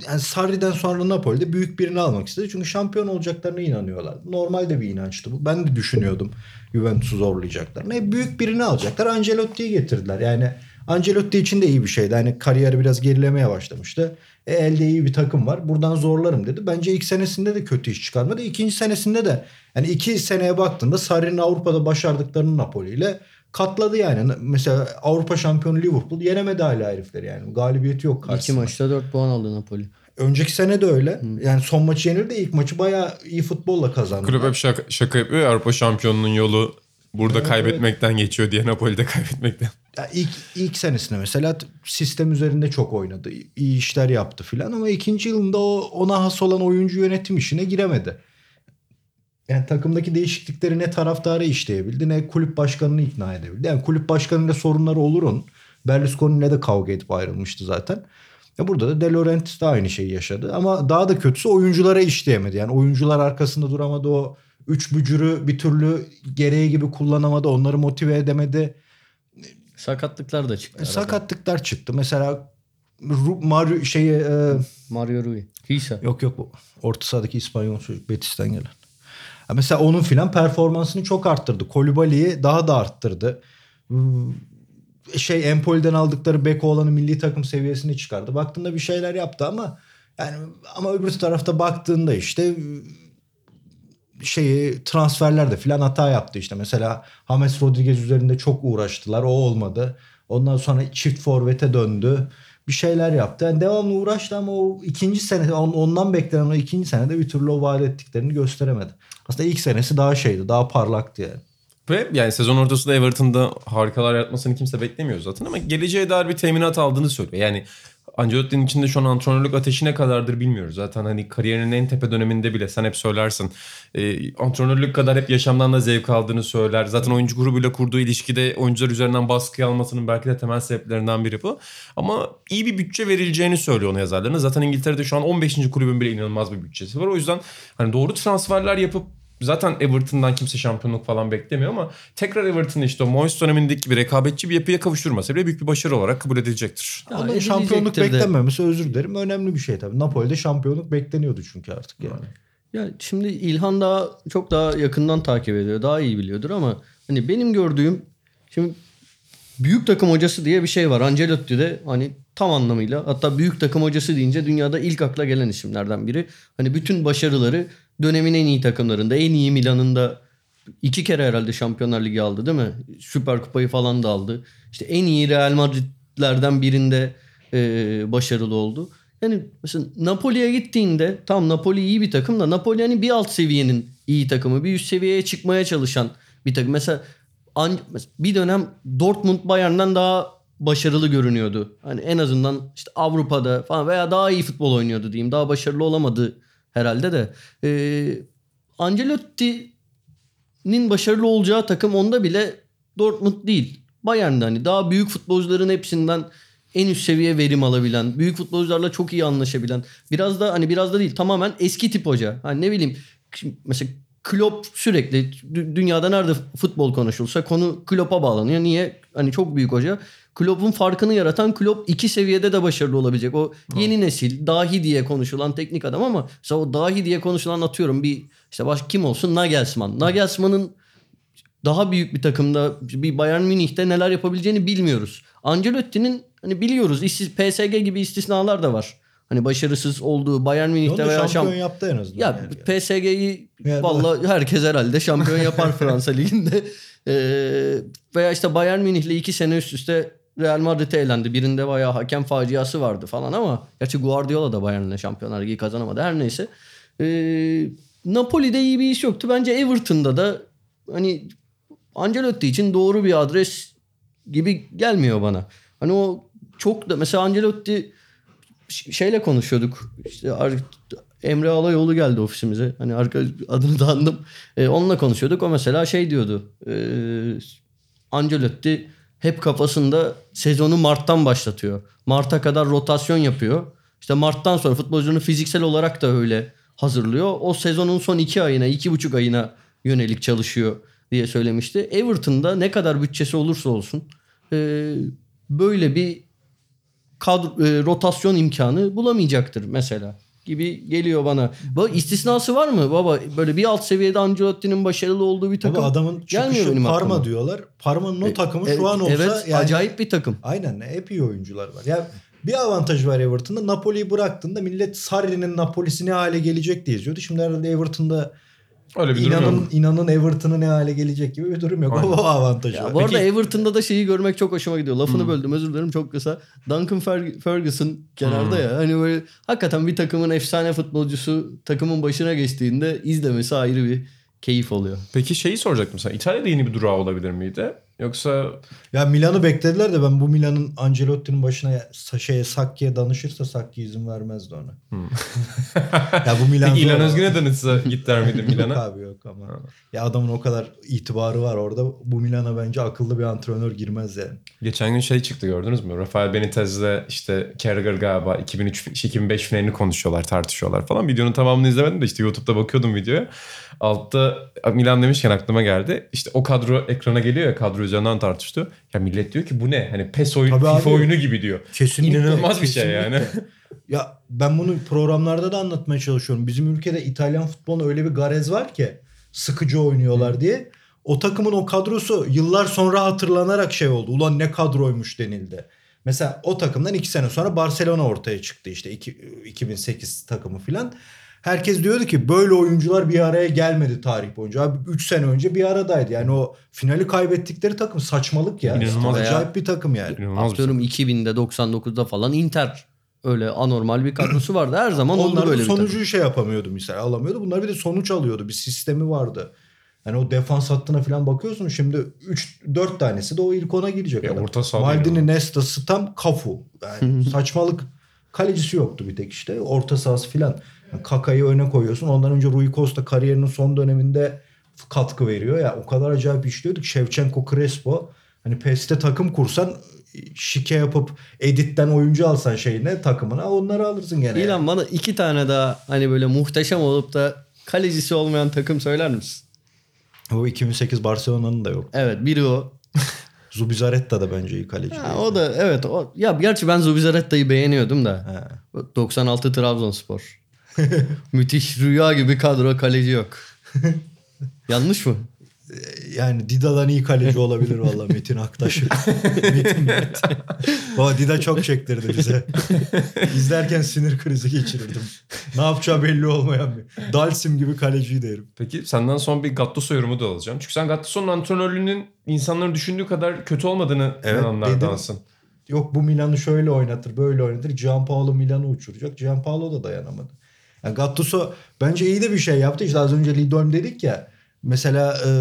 yani Sarri'den sonra Napoli'de büyük birini almak istedi. Çünkü şampiyon olacaklarına inanıyorlar. Normalde bir inançtı bu. Ben de düşünüyordum Juventus'u zorlayacaklar. Ne büyük birini alacaklar. Ancelotti'yi getirdiler. Yani Ancelotti için de iyi bir şeydi. Hani kariyeri biraz gerilemeye başlamıştı. E, elde iyi bir takım var. Buradan zorlarım dedi. Bence ilk senesinde de kötü iş çıkarmadı. İkinci senesinde de yani iki seneye baktığında Sarri'nin Avrupa'da başardıklarını Napoli ile katladı yani. Mesela Avrupa şampiyonu Liverpool yenemedi hala herifleri yani. Galibiyeti yok İki karşısında. maçta 4 puan aldı Napoli. Önceki sene de öyle. Yani son maçı yenildi de ilk maçı bayağı iyi futbolla kazandı. Kulüp hep şaka, şaka yapıyor ya, Avrupa şampiyonunun yolu burada Evet, kaybetmekten geçiyor diye Napoli'de kaybetmekten. Ya ilk, ilk senesinde mesela sistem üzerinde çok oynadı. İyi işler yaptı filan ama ikinci yılında o ona has olan oyuncu yönetim işine giremedi. Yani takımdaki değişiklikleri ne taraftarı işleyebildi ne kulüp başkanını ikna edebildi. Yani kulüp başkanıyla sorunları olur onun. Berlusconi ile de kavga edip ayrılmıştı zaten. Ya burada da De Laurentiis de aynı şeyi yaşadı. Ama daha da kötüsü oyunculara işleyemedi. Yani oyuncular arkasında duramadı. O üç bücürü bir türlü gereği gibi kullanamadı. Onları motive edemedi. Sakatlıklar da çıktı. arada. Sakatlıklar çıktı. Mesela Mario şeyi e, Mario Rui. Hisa. yok yok bu orta sahadaki İspanyol çocuk Betis'ten gelen. Mesela onun filan performansını çok arttırdı. Kolibali'yi daha da arttırdı. Hmm, Şey Empoli'den aldıkları Beko olanı milli takım seviyesini çıkardı. Baktığında bir şeyler yaptı ama yani ama öbür tarafta baktığında işte şeyi transferlerde filan hata yaptı işte. Mesela James Rodriguez üzerinde çok uğraştılar. O olmadı. Ondan sonra çift forvete döndü. Bir şeyler yaptı. Yani devamlı uğraştı ama o ikinci sene on- ondan beklenen o ikinci senede bir türlü o vaat ettiklerini gösteremedi. Aslında ilk senesi daha şeydi. Daha parlaktı yani. Ve yani sezon ortasında Everton'da harikalar yaratmasını kimse beklemiyor zaten ama geleceğe dair bir teminat aldığını söylüyor. Yani Ancelotti'nin içinde şu an antrenörlük ateşi ne kadardır bilmiyoruz. Zaten hani kariyerinin en tepe döneminde bile sen hep söylersin. E, antrenörlük kadar hep yaşamdan da zevk aldığını söyler. Zaten oyuncu grubuyla kurduğu ilişkide oyuncular üzerinden baskı almasının belki de temel sebeplerinden biri bu. Ama iyi bir bütçe verileceğini söylüyor onu yazarlarına. Zaten İngiltere'de şu an 15. kulübün bile inanılmaz bir bütçesi var. O yüzden hani doğru transferler yapıp Zaten Everton'dan kimse şampiyonluk falan beklemiyor ama tekrar Everton'ı işte o Moyes dönemindeki gibi rekabetçi bir yapıya kavuşturması bile büyük bir başarı olarak kabul edilecektir. Ya Ondan şampiyonluk de. beklenmemesi özür dilerim. Önemli bir şey tabii. Napoli'de şampiyonluk bekleniyordu çünkü artık yani. Ya şimdi İlhan daha çok daha yakından takip ediyor. Daha iyi biliyordur ama hani benim gördüğüm şimdi büyük takım hocası diye bir şey var. Ancelotti de hani tam anlamıyla hatta büyük takım hocası deyince dünyada ilk akla gelen isimlerden biri. Hani bütün başarıları dönemin en iyi takımlarında, en iyi Milan'ında iki kere herhalde Şampiyonlar Ligi aldı değil mi? Süper Kupayı falan da aldı. İşte en iyi Real Madrid'lerden birinde e, başarılı oldu. Yani mesela Napoli'ye gittiğinde tam Napoli iyi bir takım da Napoli hani bir alt seviyenin iyi takımı. Bir üst seviyeye çıkmaya çalışan bir takım. Mesela bir dönem Dortmund Bayern'den daha başarılı görünüyordu. Hani en azından işte Avrupa'da falan veya daha iyi futbol oynuyordu diyeyim. Daha başarılı olamadı herhalde de. Ee, Ancelotti'nin başarılı olacağı takım onda bile Dortmund değil. Bayern'de hani daha büyük futbolcuların hepsinden en üst seviye verim alabilen, büyük futbolcularla çok iyi anlaşabilen, biraz da hani biraz da değil tamamen eski tip hoca. Hani ne bileyim mesela Klopp sürekli dü- dünyada nerede futbol konuşulsa konu Klopp'a bağlanıyor. Niye? Hani çok büyük hoca. Klopp'un farkını yaratan Klopp iki seviyede de başarılı olabilecek. O yeni nesil dahi diye konuşulan teknik adam ama mesela o dahi diye konuşulan atıyorum bir işte baş kim olsun Nagelsmann. Nagelsmann'ın daha büyük bir takımda bir Bayern Münih'te neler yapabileceğini bilmiyoruz. Ancelotti'nin hani biliyoruz PSG gibi istisnalar da var. Hani başarısız olduğu Bayern Münih'te veya şampiyon şamp- yaptı en azından. ya yani. PSG'yi Yani- vallahi herkes herhalde şampiyon yapar Fransa Ligi'nde. Ee, veya işte Bayern Münih'le iki sene üst üste Real Madrid'e elendi. Birinde bayağı hakem faciası vardı falan ama gerçi Guardiola da Bayern'le Şampiyonlar Ligi kazanamadı. Her neyse. Ee, Napoli'de iyi bir iş yoktu. Bence Everton'da da hani Ancelotti için doğru bir adres gibi gelmiyor bana. Hani o çok da mesela Ancelotti şeyle konuşuyorduk. İşte Emre Alayoğlu geldi ofisimize. Hani arka adını da andım. Ee, onunla konuşuyorduk. O mesela şey diyordu. E, Ancelotti hep kafasında sezonu Mart'tan başlatıyor. Mart'a kadar rotasyon yapıyor. İşte Mart'tan sonra futbolcunun fiziksel olarak da öyle hazırlıyor. O sezonun son iki ayına, iki buçuk ayına yönelik çalışıyor diye söylemişti. Everton'da ne kadar bütçesi olursa olsun e, böyle bir kadro, e, rotasyon imkanı bulamayacaktır mesela gibi geliyor bana. Bu istisnası var mı baba? Böyle bir alt seviyede Ancelotti'nin başarılı olduğu bir takım. Baba adamın gelmiyor çıkışı benim Parma aklıma. diyorlar. Parma'nın o takımı E, şu an olsa evet yani acayip bir takım. Aynen hep iyi oyuncular var. Ya bir avantajı var Everton'da. Napoli'yi bıraktığında millet Sarri'nin Napoli'si ne hale gelecek diye izliyordu. Şimdi herhalde Everton'da Öyle bir durum inanın yok. inanın Everton'ı ne hale gelecek gibi bir durum yok. Aynen. O avantajı Ya var. bu arada Peki- Everton'da da şeyi görmek çok hoşuma gidiyor. Lafını böldüm özür dilerim çok kısa. Duncan Fer- Ferguson kenarda ya. Hani böyle hakikaten bir takımın efsane futbolcusu takımın başına geçtiğinde izlemesi ayrı bir keyif oluyor. Peki şeyi soracaktım sana. İtalya'da yeni bir durağı olabilir miydi? Yoksa Ya Milan'ı beklediler de ben bu Milan'ın Ancelotti'nin başına şeye Sakki'ye danışırsa Sakki izin vermezdi ona. ya bu Milan Peki İlhan. Özgün'e danışsa gitler miydi Yok Milan'a? abi yok ama. Ya adamın o kadar itibarı var orada. Bu Milan'a bence akıllı bir antrenör girmez yani. Geçen gün şey çıktı gördünüz mü? Rafael Benitez'le işte Carragher galiba 2003-2005 finalini konuşuyorlar, tartışıyorlar falan. Videonun tamamını izlemedim de işte YouTube'da bakıyordum videoya. Altta Milan demişken aklıma geldi. İşte o kadro ekrana geliyor ya kadro üzerinden tartıştı. Ya millet diyor ki bu ne? Hani PES oyunu, Tabii FIFA abi. oyunu gibi diyor. Kesinlikle. İnanılmaz bir şey yani. Ya ben bunu programlarda da anlatmaya çalışıyorum. Bizim ülkede İtalyan futbolunda öyle bir garez var ki sıkıcı oynuyorlar diye. O takımın o kadrosu yıllar sonra hatırlanarak şey oldu. Ulan ne kadroymuş denildi. Mesela o takımdan iki sene sonra Barcelona ortaya çıktı işte iki- 2008 takımı filan. Herkes diyordu ki böyle oyuncular bir araya gelmedi tarih boyunca. Abi 3 sene önce bir aradaydı. Yani o finali kaybettikleri takım saçmalık ya. İnanılmaz İşte ya. Acayip bir takım yani. İnanılmaz bir. Atıyorum 2000'de 99'da falan Inter öyle anormal bir kadrosu vardı. Her zaman oldu Onlar da böyle bir takım. sonucu şey yapamıyordu mesela alamıyordu. Bunlar bir de sonuç alıyordu. Bir sistemi vardı. Yani o defans hattına falan bakıyorsun şimdi 3 4 tanesi de o ilk ona girecek. E, adam. orta saha Maldini, Nesta, Stam, Cafu. Yani saçmalık. Kalecisi yoktu bir tek işte. Orta sahası filan. Yani Kaka'yı öne koyuyorsun. Ondan önce Rui Costa kariyerinin son döneminde katkı veriyor. Ya o kadar acayip işliyorduk. Shevchenko, Crespo. Hani PES'te takım kursan şike yapıp editten oyuncu alsan şeyine takımına onları alırsın gene. İlan bana iki tane daha hani böyle muhteşem olup da kalecisi olmayan takım söyler misin? O 2008 Barcelona'nın da yok. Evet biri o. Zubizarreta da bence iyi kaleci. Ha, o da evet. O, ya gerçi ben Zubizaretta'yı beğeniyordum da. He. 96 Trabzonspor. Müthiş rüya gibi kadro kaleci yok. Yanlış mı? Yani Dida'dan iyi kaleci olabilir valla Metin Aktaş. Metin Mert. Baba Dida çok çektirdi bize. İzlerken sinir krizi geçirirdim. Ne yapacağı belli olmayan bir. Dalsim gibi kaleciydi herif. Peki senden son bir Gattuso yorumu da alacağım. Çünkü sen Gattuso'nun antrenörlüğünün insanların düşündüğü kadar kötü olmadığını Evet, inananlardansın. Yok bu Milan'ı şöyle oynatır böyle oynatır. Gianpaolo Milan'ı uçuracak. Gianpaolo da dayanamadı. Yani Gattuso bence iyi de bir şey yaptı. İşte az önce Lidolm dedik ya. Mesela e,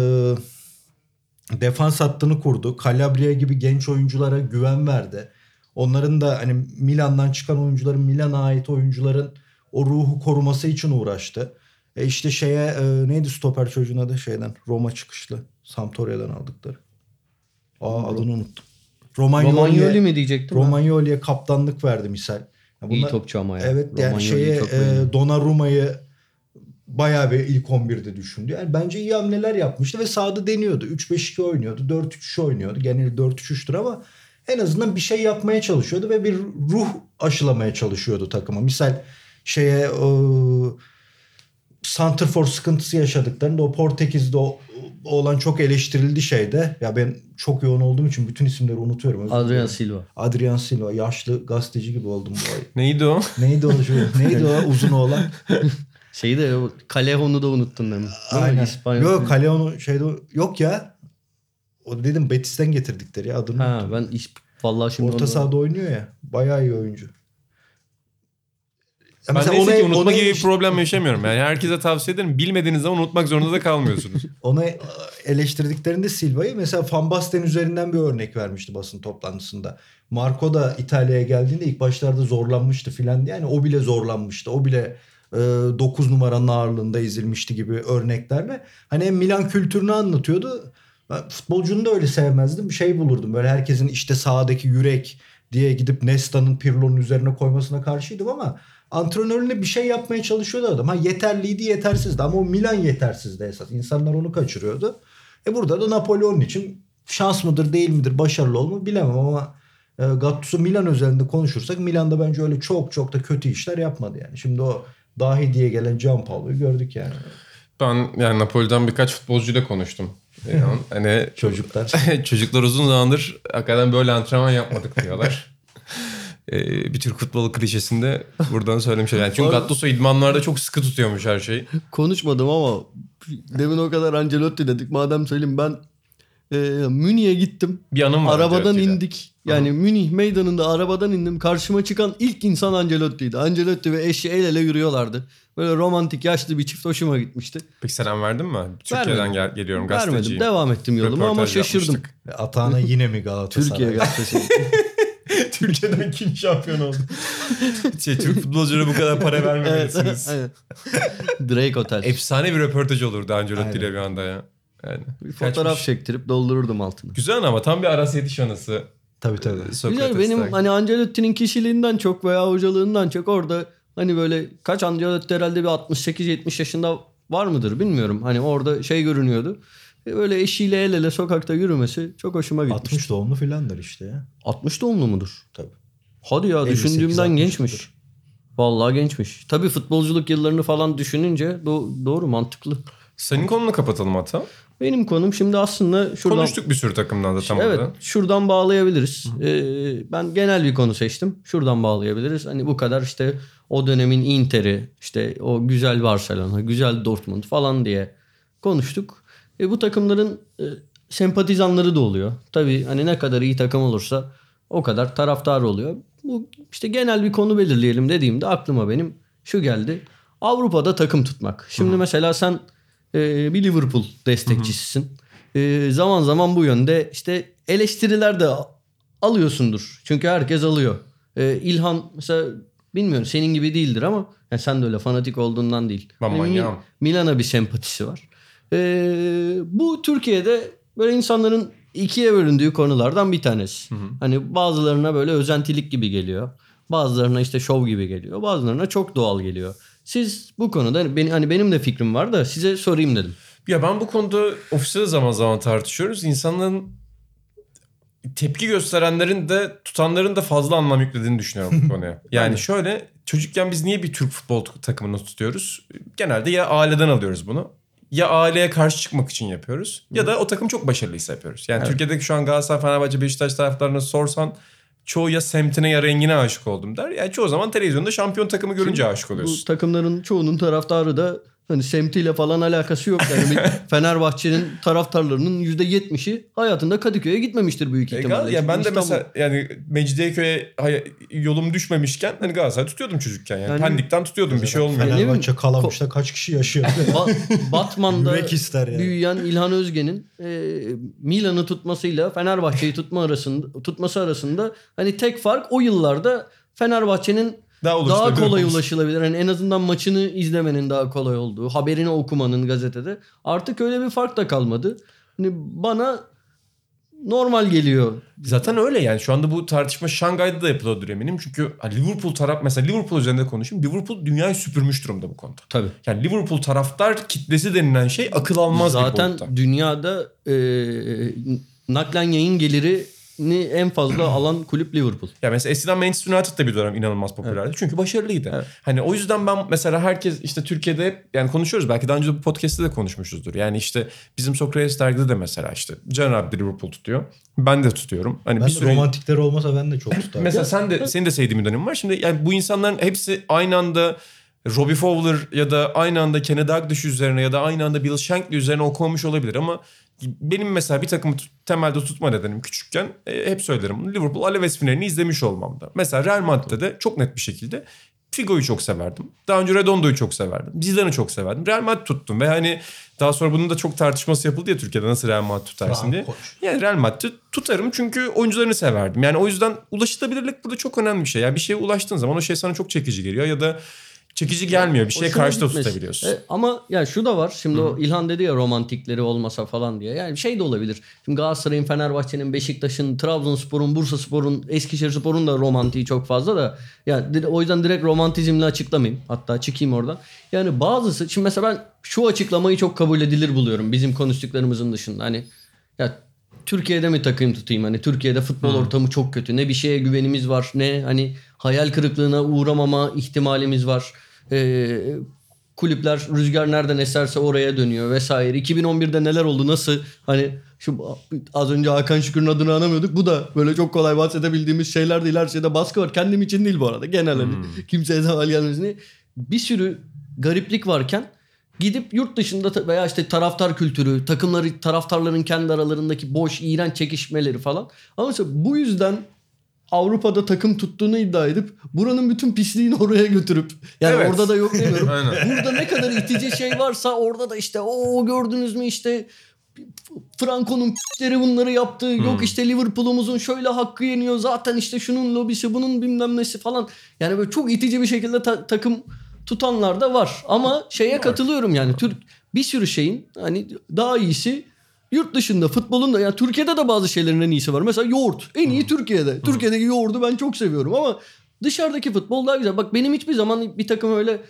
defans hattını kurdu. Calabria gibi genç oyunculara güven verdi. Onların da hani Milan'dan çıkan oyuncuların Milan'a ait oyuncuların o ruhu koruması için uğraştı. E işte şeye e, neydi stoper çocuğun adı şeyden Roma çıkışlı. Sampdoria'dan aldıkları. Aa adını unuttum. Romagnoli Romagnoli mi diyecektim? Romagnoli'ye kaptanlık verdi misal. Ya İyi bunlar- topçu ama ya. Evet yani Romagnoli'yi şeye e. Donnarumma'yı bayağı bir ilk 11'de düşündü. Yani bence iyi hamleler yapmıştı ve sahada deniyordu. 3-5-2 oynuyordu. 4-3-3 oynuyordu. Geneli 4-3-3'tür ama en azından bir şey yapmaya çalışıyordu ve bir ruh aşılamaya çalışıyordu takıma. Misal şeye e, Santrfor sıkıntısı yaşadıklarında o Portekiz'de o, o olan çok eleştirildi şeyde. Ya ben çok yoğun olduğum için bütün isimleri unutuyorum. Adrian. Silva. Adrian Silva. Yaşlı gazeteci gibi oldum bu ay. Neydi o? Neydi o şu? Neydi o uzun oğlan? Şeyi de Callejon'u da unuttun değil mi? Değil mi? Aynen. İspanyol. Yok Callejon'u şeyde yok ya. O dedim Betis'ten getirdikleri ya adını. Ha unuttum. ben iş, vallahi şimdi Orta onu- sahada oynuyor ya. Bayağı iyi oyuncu. Ben mesela neyse ki ona- unutma ona gibi bir problem yaşamıyorum. Yani herkese tavsiye ederim. Bilmediğiniz zaman unutmak zorunda da kalmıyorsunuz. Ona eleştirdiklerinde Silva'yı mesela Van Basten üzerinden bir örnek vermişti basın toplantısında. Marco da İtalya'ya geldiğinde ilk başlarda zorlanmıştı filan. Yani o bile zorlanmıştı. O bile 9 numaranın ağırlığında ezilmişti gibi örneklerle. Hani Milan kültürünü anlatıyordu. Ben futbolcunu da öyle sevmezdim. Şey bulurdum. Böyle herkesin işte sahadaki yürek diye gidip Nesta'nın Pirlo'nun üzerine koymasına karşıydım ama antrenörüne bir şey yapmaya çalışıyordu adam. Ha yeterliydi yetersizdi ama o Milan yetersizdi esas. İnsanlar onu kaçırıyordu. E burada da Napoli için şans mıdır değil midir başarılı olma bilemem ama e, Gattuso Milan özelinde konuşursak Milan'da bence öyle çok çok da kötü işler yapmadı yani. Şimdi o dahi diye gelen Gianpaolo'yu gördük yani. Ben yani Napoli'den birkaç futbolcuyla konuştum. Yani hani Çocuklar. çocuklar uzun zamandır hakikaten böyle antrenman yapmadık diyorlar. Ee, bir Türk futbolu klişesinde buradan söylemiş. Yani çünkü Gattuso idmanlarda çok sıkı tutuyormuş her şeyi. Konuşmadım ama demin o kadar Ancelotti dedik. Madem söyleyeyim ben e, Münih'e gittim. Bir anım var. Arabadan indik. Yani Münih meydanında arabadan indim. Karşıma çıkan ilk insan Ancelotti'ydi. Ancelotti ve eşi el ele yürüyorlardı. Böyle romantik yaşlı bir çift hoşuma gitmişti. Peki selam verdin mi? Türkiye'den Vermedim. gel, geliyorum Vermedim. gazeteciyim. Devam ettim yoluma ama şaşırdım. yapmıştık. Atağına yine mi Galatasaray? Türkiye gazetesi. Türkiye'den kim şampiyon oldu? şey, Türk futbolculara bu kadar para evet, vermemelisiniz. aynen. Drake Otel. Efsane bir röportaj olurdu Ancelotti ile bir anda ya. Yani. Bir fotoğraf Kaçmış. çektirip doldururdum altını. Güzel ama tam bir Aras Yetiş anısı. Tabii tabii. Sokrates'ten. Güzel benim hani Ancelotti'nin kişiliğinden çok veya hocalığından çok orada hani böyle kaç Ancelotti herhalde bir 68-70 yaşında var mıdır bilmiyorum. Hani orada şey görünüyordu. E, Böyle eşiyle el ele sokakta yürümesi çok hoşuma gitmiş. 60 doğumlu filandır işte ya. 60 doğumlu mudur? Tabii. Hadi ya 58, düşündüğümden 60 gençmiş. mudur? Vallahi gençmiş. Tabii futbolculuk yıllarını falan düşününce do- doğru mantıklı. Senin konunu kapatalım hatta. Benim konum şimdi aslında şuradan... Konuştuk bir sürü takımdan da tam evet orada. şuradan bağlayabiliriz. Ee, ben genel bir konu seçtim. Şuradan bağlayabiliriz. Hani bu kadar işte o dönemin Inter'i, işte o güzel Barcelona, güzel Dortmund falan diye konuştuk. E, bu takımların e, sempatizanları da oluyor. Tabii hani ne kadar iyi takım olursa o kadar taraftar oluyor. Bu işte genel bir konu belirleyelim dediğimde aklıma benim şu geldi. Avrupa'da takım tutmak. Şimdi mesela sen e, bir Liverpool destekçisisin. E, zaman zaman bu yönde işte eleştiriler de alıyorsundur. Çünkü herkes alıyor. E, İlhan mesela bilmiyorum senin gibi değildir ama yani sen de öyle fanatik olduğundan değil. Ben manyağım. Milan'a bir sempatisi var. E, bu Türkiye'de böyle insanların ikiye bölündüğü konulardan bir tanesi. Hani bazılarına böyle özentilik gibi geliyor. Bazılarına işte şov gibi geliyor. Bazılarına çok doğal geliyor. Siz bu konuda beni hani benim de fikrim var da size sorayım dedim. Ya ben bu konuda ofiste de zaman zaman tartışıyoruz. İnsanların tepki gösterenlerin de tutanların da fazla anlam yüklediğini düşünüyorum bu konuya. Yani şöyle çocukken biz niye bir Türk futbol takımını tutuyoruz? Genelde ya aileden alıyoruz bunu. Ya aileye karşı çıkmak için yapıyoruz. Ya da o takım çok başarılıysa yapıyoruz. Yani Türkiye'deki şu an Galatasaray, Fenerbahçe, Beşiktaş taraftarına sorsan çoğu ya semtine ya rengine aşık oldum der. Yani çoğu zaman televizyonda şampiyon takımı görünce aşık Bu oluyorsun. takımların çoğunun taraftarı da Hani semtiyle falan alakası yok. Yani Fenerbahçe'nin taraftarlarının %70'i hayatında Kadıköy'e gitmemiştir büyük E, ihtimalle. Gal- ya ben de İstanbul. mesela yani Mecidiyeköy'e yolum düşmemişken hani Galatasaray tutuyordum çocukken yani. Yani- Pendik'ten tutuyordum bir şey olmuyor. Fener- Fenerbahçe Kalamış'ta kaç kişi yaşıyor? Ba- Batman'da yani. büyüyen İlhan Özgen'in e, Milan'ı tutmasıyla Fenerbahçe'yi tutma arasında tutması arasında hani tek fark o yıllarda Fenerbahçe'nin Daha, daha kolay olmuş. ulaşılabilir. Hani en azından maçını izlemenin daha kolay olduğu, haberini okumanın gazetede. Artık öyle bir fark da kalmadı. Hani bana normal geliyor. Zaten öyle yani şu anda bu tartışma Şangay'da da yapılıyordur eminim. Çünkü hani Liverpool taraf mesela Liverpool üzerinde konuşayım. Liverpool dünyayı süpürmüş durumda bu konuda. Tabii. Yani Liverpool taraftar kitlesi denilen şey akıl almaz bir Zaten boyutta. dünyada e, naklen yayın gelirini en fazla alan kulüp Liverpool. Ya mesela eskiden Manchester United da bir dönem inanılmaz popülerdi. Çünkü başarılıydı. Evet. Hani o yüzden ben mesela herkes işte Türkiye'de hep yani konuşuyoruz. Belki daha önce de bu podcast'te de konuşmuşuzdur. Yani işte bizim Sokrates dergide de mesela işte Can abi de Liverpool tutuyor. Ben de tutuyorum. Hani ben bir de sürü romantikleri olmasa ben de çok tutarım. Mesela sen de senin de sevdiğin bir dönem var. Şimdi yani bu insanların hepsi aynı anda Robbie Fowler ya da aynı anda Kenny Dalglish üzerine ya da aynı anda Bill Shankly üzerine okumamış olabilir ama benim mesela bir takımı temelde tutma nedenim küçükken e, hep söylerim. Liverpool Alaves finalini izlemiş olmamda. Mesela Real Madrid'de de çok net bir şekilde Figo'yu çok severdim. Daha önce Redondo'yu çok severdim. Zidane'ı çok severdim. Real Madrid tuttum ve hani daha sonra bunun da çok tartışması yapıldı ya Türkiye'de nasıl Real Madrid tutarsın diye. Koç. Yani Real Madrid tutarım çünkü oyuncularını severdim. Yani o yüzden ulaşılabilirlik burada çok önemli bir şey. Yani bir şeye ulaştığın zaman o şey sana çok çekici geliyor ya da çekici gelmiyor. Bir şeye karşı da gitmesi. tutabiliyorsun. E, ama ya şu da var. Şimdi o İlhan dedi ya romantikleri olmasa falan diye. Yani şey de olabilir. Şimdi Galatasaray'ın, Fenerbahçe'nin, Beşiktaş'ın, Trabzonspor'un, Bursaspor'un, Eskişehirspor'un da romantiği çok fazla da. Yani o yüzden direkt romantizmle açıklamayayım. Hatta çıkayım oradan. Yani bazısı şimdi mesela ben şu açıklamayı çok kabul edilir buluyorum bizim konuştuklarımızın dışında. Hani ya Türkiye'de mi takım tutayım? Hani Türkiye'de futbol ortamı çok kötü. Ne bir şeye güvenimiz var ne hani hayal kırıklığına uğramama ihtimalimiz var. Ee, kulüpler rüzgar nereden eserse oraya dönüyor vesaire. 2011'de neler oldu nasıl hani şu az önce Hakan Şükür'ün adını anamıyorduk. Bu da böyle çok kolay bahsedebildiğimiz şeyler değil. Her şeyde baskı var. Kendim için değil bu arada. Genel hani kimseye zaval gelmesin diye. Bir sürü gariplik varken gidip yurt dışında veya işte taraftar kültürü, takımları, taraftarların kendi aralarındaki boş, iğrenç çekişmeleri falan. Ama mesela bu yüzden Avrupa'da takım tuttuğunu iddia edip buranın bütün pisliğini oraya götürüp yani Evet. orada da yok demiyorum. Burada ne kadar itici şey varsa orada da işte o gördünüz mü işte Franco'nun p***leri bunları yaptı. Yok işte Liverpool'umuzun şöyle hakkı yeniyor. Zaten işte şunun lobisi bunun bilmem nesi falan. Yani böyle çok itici bir şekilde ta- takım tutanlar da var. Ama şeye katılıyorum yani. Türk bir sürü şeyin hani daha iyisi yurt dışında futbolun da yani Türkiye'de de bazı şeylerin en iyisi var. Mesela yoğurt. En iyi Türkiye'de. Türkiye'deki yoğurdu ben çok seviyorum ama dışarıdaki futbol daha güzel. Bak benim hiçbir zaman bir takım öyle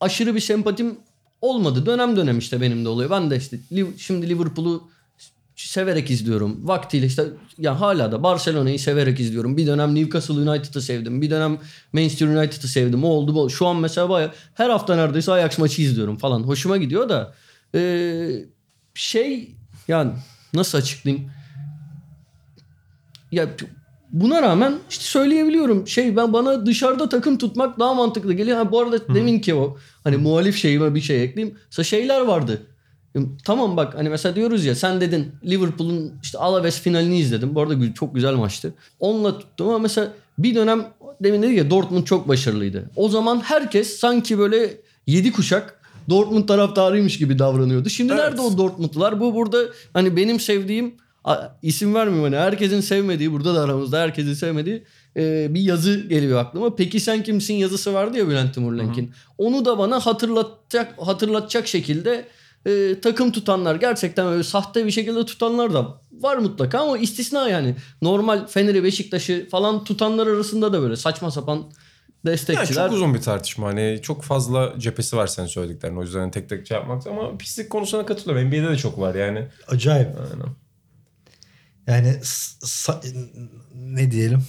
aşırı bir sempatim olmadı. Dönem dönem işte benim de oluyor. Ben de işte şimdi Liverpool'u severek izliyorum. Vaktiyle işte ya hala da Barcelona'yı severek izliyorum. Bir dönem Newcastle United'ı sevdim. Bir dönem Manchester United'ı sevdim. O oldu bu. Şu an mesela baya her hafta neredeyse Ajax maçı izliyorum falan. Hoşuma gidiyor da ee, şey yani nasıl açıklayayım? Ya buna rağmen işte söyleyebiliyorum. Şey ben bana dışarıda takım tutmak daha mantıklı geliyor. Ha, bu arada demin ki o hani muhalif şeyime bir şey ekleyeyim. Mesela şeyler vardı. Tamam bak hani mesela diyoruz ya sen dedin Liverpool'un işte Alaves finalini izledim. Bu arada çok güzel maçtı. Onunla tuttum ama mesela bir dönem demin dedik ya Dortmund çok başarılıydı. O zaman herkes sanki böyle yedi kuşak Dortmund taraftarıymış gibi davranıyordu. Şimdi Evet. nerede o Dortmundlular? Bu burada hani benim sevdiğim isim vermeyeyim hani herkesin sevmediği burada da aramızda herkesin sevmediği e, bir yazı geliyor aklıma. Peki sen kimsin yazısı vardı ya Bülent Timurlenk'in. Onu da bana hatırlatacak hatırlatacak şekilde e, takım tutanlar gerçekten öyle sahte bir şekilde tutanlar da var mutlaka ama istisna yani. Normal Fener'i Beşiktaş'ı falan tutanlar arasında da böyle saçma sapan Yani destekçiler. çok uzun bir tartışma. Hani çok fazla cephesi var senin söylediklerin. O yüzden hani tek tek şey yapmak. Ama pislik konusuna katılıyorum. NBA'de de çok var yani. Acayip. Aynen. Yani ne diyelim?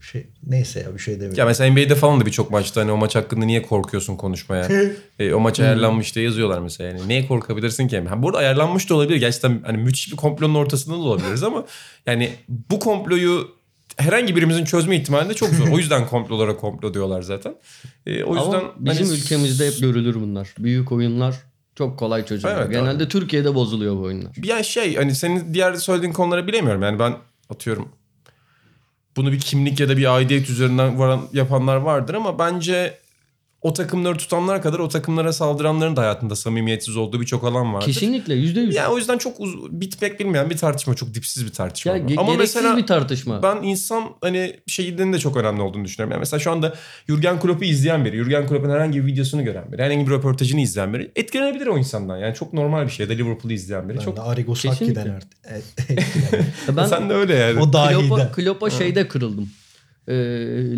Şey neyse ya bir şey demiyorum. Ya mesela NBA'de falan da birçok maçta hani o maç hakkında niye korkuyorsun konuşmaya? e, o maç ayarlanmış diye yazıyorlar mesela yani. Neye korkabilirsin ki? Ha, burada ayarlanmış da olabilir. Gerçekten hani müthiş bir komplonun ortasında da olabiliriz ama yani bu komployu herhangi birimizin çözme ihtimali de çok zor. o yüzden komplolara komplo diyorlar zaten. E, o yüzden Ama bizim hani- ülkemizde hep görülür bunlar. Büyük oyunlar çok kolay çözülüyor. Evet, Genelde Türkiye'de bozuluyor bu oyunlar. Ya şey hani senin diğer söylediğin konuları bilemiyorum. Yani ben atıyorum bunu bir kimlik ya da bir aidiyet üzerinden varan, yapanlar vardır ama bence o takımları tutanlar kadar o takımlara saldıranların da hayatında samimiyetsiz olduğu birçok alan vardır. Kesinlikle yüzde yüz. Yani o yüzden çok uz- bitmek bilmeyen bir tartışma. Çok dipsiz bir tartışma. Ya ge- ama gereksiz mesela bir tartışma. ben insan hani şeyinin de çok önemli olduğunu düşünüyorum. Yani mesela şu anda Jurgen Klopp'u izleyen biri, Jurgen Klopp'un herhangi bir videosunu gören biri, herhangi bir röportajını izleyen biri etkilenebilir o insandan. Yani çok normal bir şey. Ya da Liverpool'u izleyen biri. Ben çok de Arrigo. Sacchi'den etkilendim. Ya ben Sen de öyle yani. o dahilde. Klopp'a, Klopp'a şeyde kırıldım. Ee,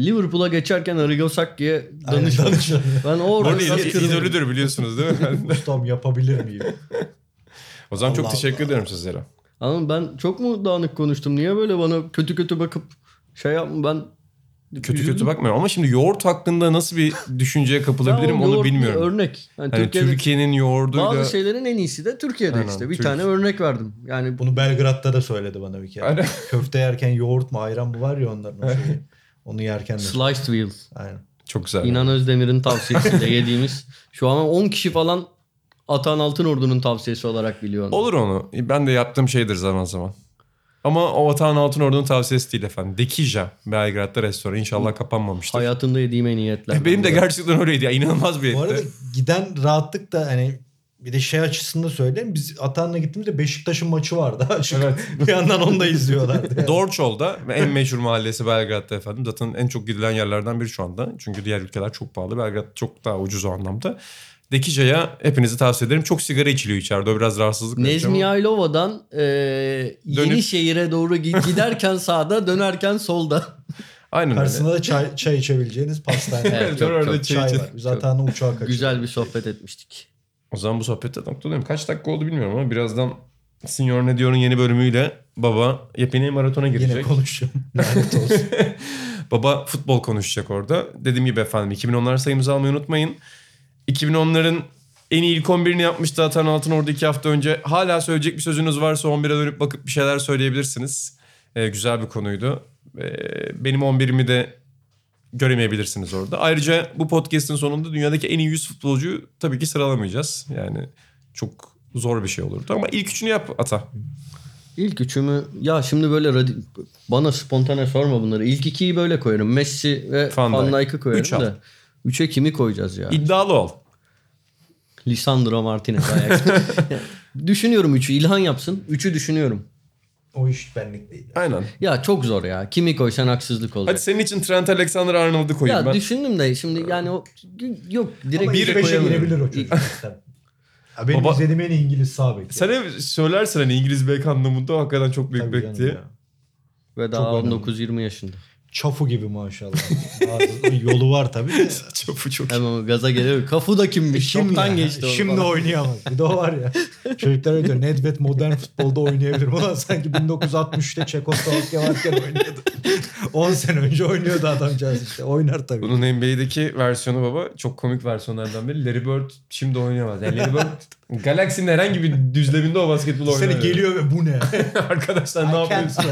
Liverpool'a geçerken Aynen, danışmadım. Ben Bu orada idolüdür biliyorsunuz değil mi? Ustam yapabilir miyim? o zaman çok Allah teşekkür Allah. ederim sizlere. Ama ben çok mu dağınık konuştum? Niye böyle bana kötü kötü bakıp şey yapma ben Kötü Üzüldüm. kötü bakmıyorum ama şimdi yoğurt hakkında nasıl bir düşünceye kapılabilirim Ya o onu bilmiyorum. Örnek. Yani Hani Türkiye'de Türkiye'nin yoğurduyla... bazı şeylerin en iyisi de Türkiye'de Aynen, işte. Bir Türk- tane örnek verdim. Yani Bunu Belgrad'da da söyledi bana bir kere. Aynen. Köfte yerken yoğurt mu ayran mı var ya onların o şeyi. Onu yerken de. Sliced Wheels. Aynen. Çok güzel. İnan Özdemir'in tavsiyesiyle yediğimiz. Şu an 10 kişi falan Atan Altınordu'nun tavsiyesi olarak biliyor onu. Olur onu. Ben de yaptığım şeydir zaman zaman. Ama o Vatan Altın Ordu'nun tavsiyesi değil efendim. Dekija Belgrad'da restoran. İnşallah kapanmamıştır. Hayatında yediğim en iyi etler. Benim de gerçekten öyleydi ya. İnanılmaz bir Bu arada etti. giden rahatlık da hani bir de şey açısından söyleyeyim. Biz Atan'la gittiğimizde Beşiktaş'ın maçı vardı. Açık. bir yandan onu da izliyorlardı. Yani. Dorçol'da en meşhur mahallesi Belgrad'da efendim. Zaten en çok gidilen yerlerden biri şu anda. Çünkü diğer ülkeler çok pahalı. Belgrad çok daha ucuz o anlamda. Dekija'ya hepinizi tavsiye ederim. Çok sigara içiliyor içeride. O biraz rahatsızlık Nezmi Yaylova'dan e, Yenişehir'e doğru gi- giderken sağda dönerken solda. Aynen öyle. Karşısında da çay, çay içebileceğiniz pastane. Evet, çok, orada çok çay çay içelim. var. Biz Atan'la uçağa kaçırdık. Güzel bir sohbet etmiştik. O zaman bu sohbette noktalayalım. Kaç dakika oldu bilmiyorum ama birazdan Senior Ne Diyor'un yeni bölümüyle baba yepyeni maratona girecek. Yine konuşacağım. Lanet olsun. Baba futbol konuşacak orada. Dediğim gibi efendim 2010'lar sayımızı almayı unutmayın. 2010'ların en iyi ilk 11'ini yapmıştı Atan Altın orada iki hafta önce. Hala söyleyecek bir sözünüz varsa 11'e dönüp bakıp bir şeyler söyleyebilirsiniz. Ee, güzel bir konuydu. Ee, benim 11'imi de göremeyebilirsiniz orada. Ayrıca bu podcast'in sonunda dünyadaki en iyi 100 futbolcuyu tabii ki sıralamayacağız. Yani çok zor bir şey olurdu ama ilk üçünü yap Ata. İlk üçümü ya şimdi böyle radi- bana spontane sorma bunları. İlk ikiyi böyle koyarım. Messi ve Van Van, Dijk. Dijk'ı koyarım Üç al. da. Üçe kimi koyacağız ya? İddialı ol. Lisandro Martinez Ajax. düşünüyorum üçü. İlhan yapsın. Üçü düşünüyorum. O iş benlik değil. Aynen. Ya çok zor ya. Kimi koysan haksızlık olacak. Hadi senin için Trent Alexander-Arnold'u koyayım ya ben. düşündüm de şimdi yani o yok direkt Ama bir ilk beşe girebilir o çocuk. Ya benim Baba- izlediğim en İngiliz sağ bek. Sen hep söylersin hani İngiliz bek anlamında o hakikaten çok büyük Tabii bek diye. ya. Ve daha Çok önemli. 19-20 yaşında. Çafu gibi maşallah. Bazı yolu var tabii de. Çapı çok. Hemen gaza geliyor. Kafu da kimmiş? Kim Çoktan ya? geçti onu Şimdi falan. oynayamaz. Bir de o var ya. Çocuklar öyle diyor. Nedved modern futbolda oynayabilir. Ulan sanki 1963'te Çekoslovakya varken oynuyordu. 10 sene önce oynuyordu adamcağız işte. Oynar tabii. Bunun NBA'deki versiyonu baba çok komik versiyonlardan biri. Larry Bird şimdi oynayamaz. Yani Larry Bird Galaxy'nin herhangi bir düzleminde o basketbol Seni oynamıyor. geliyor ve bu ne? Arkadaşlar ne I can't yapıyorsun?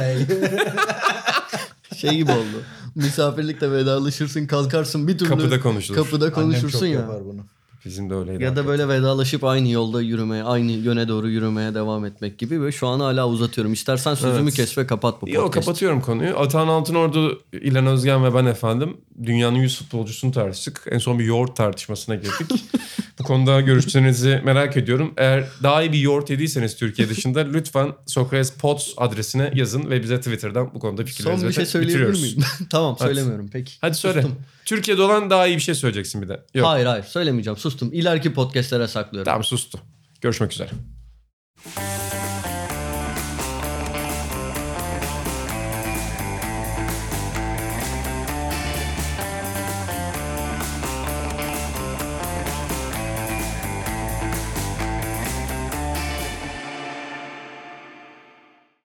Şey gibi oldu. Misafirlikte vedalaşırsın kalkarsın bir türlü Kapıda konuşulur. kapıda Annem konuşursun çok ya. yapar bunu. Bizim de öyleydi. Ya da böyle vedalaşıp aynı yolda yürümeye, aynı yöne doğru yürümeye devam etmek gibi ve şu an hala uzatıyorum. İstersen sözümü Evet. kes ve kapat bu podcast. Yok kapatıyorum konuyu. Atahan Altınordu, İlhan Özgen ve ben efendim dünyanın 100 futbolcusunu tartıştık. En son bir yoğurt tartışmasına girdik. Bu konuda görüşlerinizi merak ediyorum. Eğer daha iyi bir yoğurt yediyseniz Türkiye dışında lütfen Sokrates Pots adresine yazın ve bize Twitter'dan bu konuda fikirlerinizi Son bir şey söyleyebilir miyim? tamam Hadi. söylemiyorum peki. Hadi söyle. Sustum. Türkiye'de olan daha iyi bir şey söyleyeceksin bir de. Yok. Hayır hayır söylemeyeceğim sustum. İleriki podcastlere saklıyorum. Tamam sustu. Görüşmek üzere.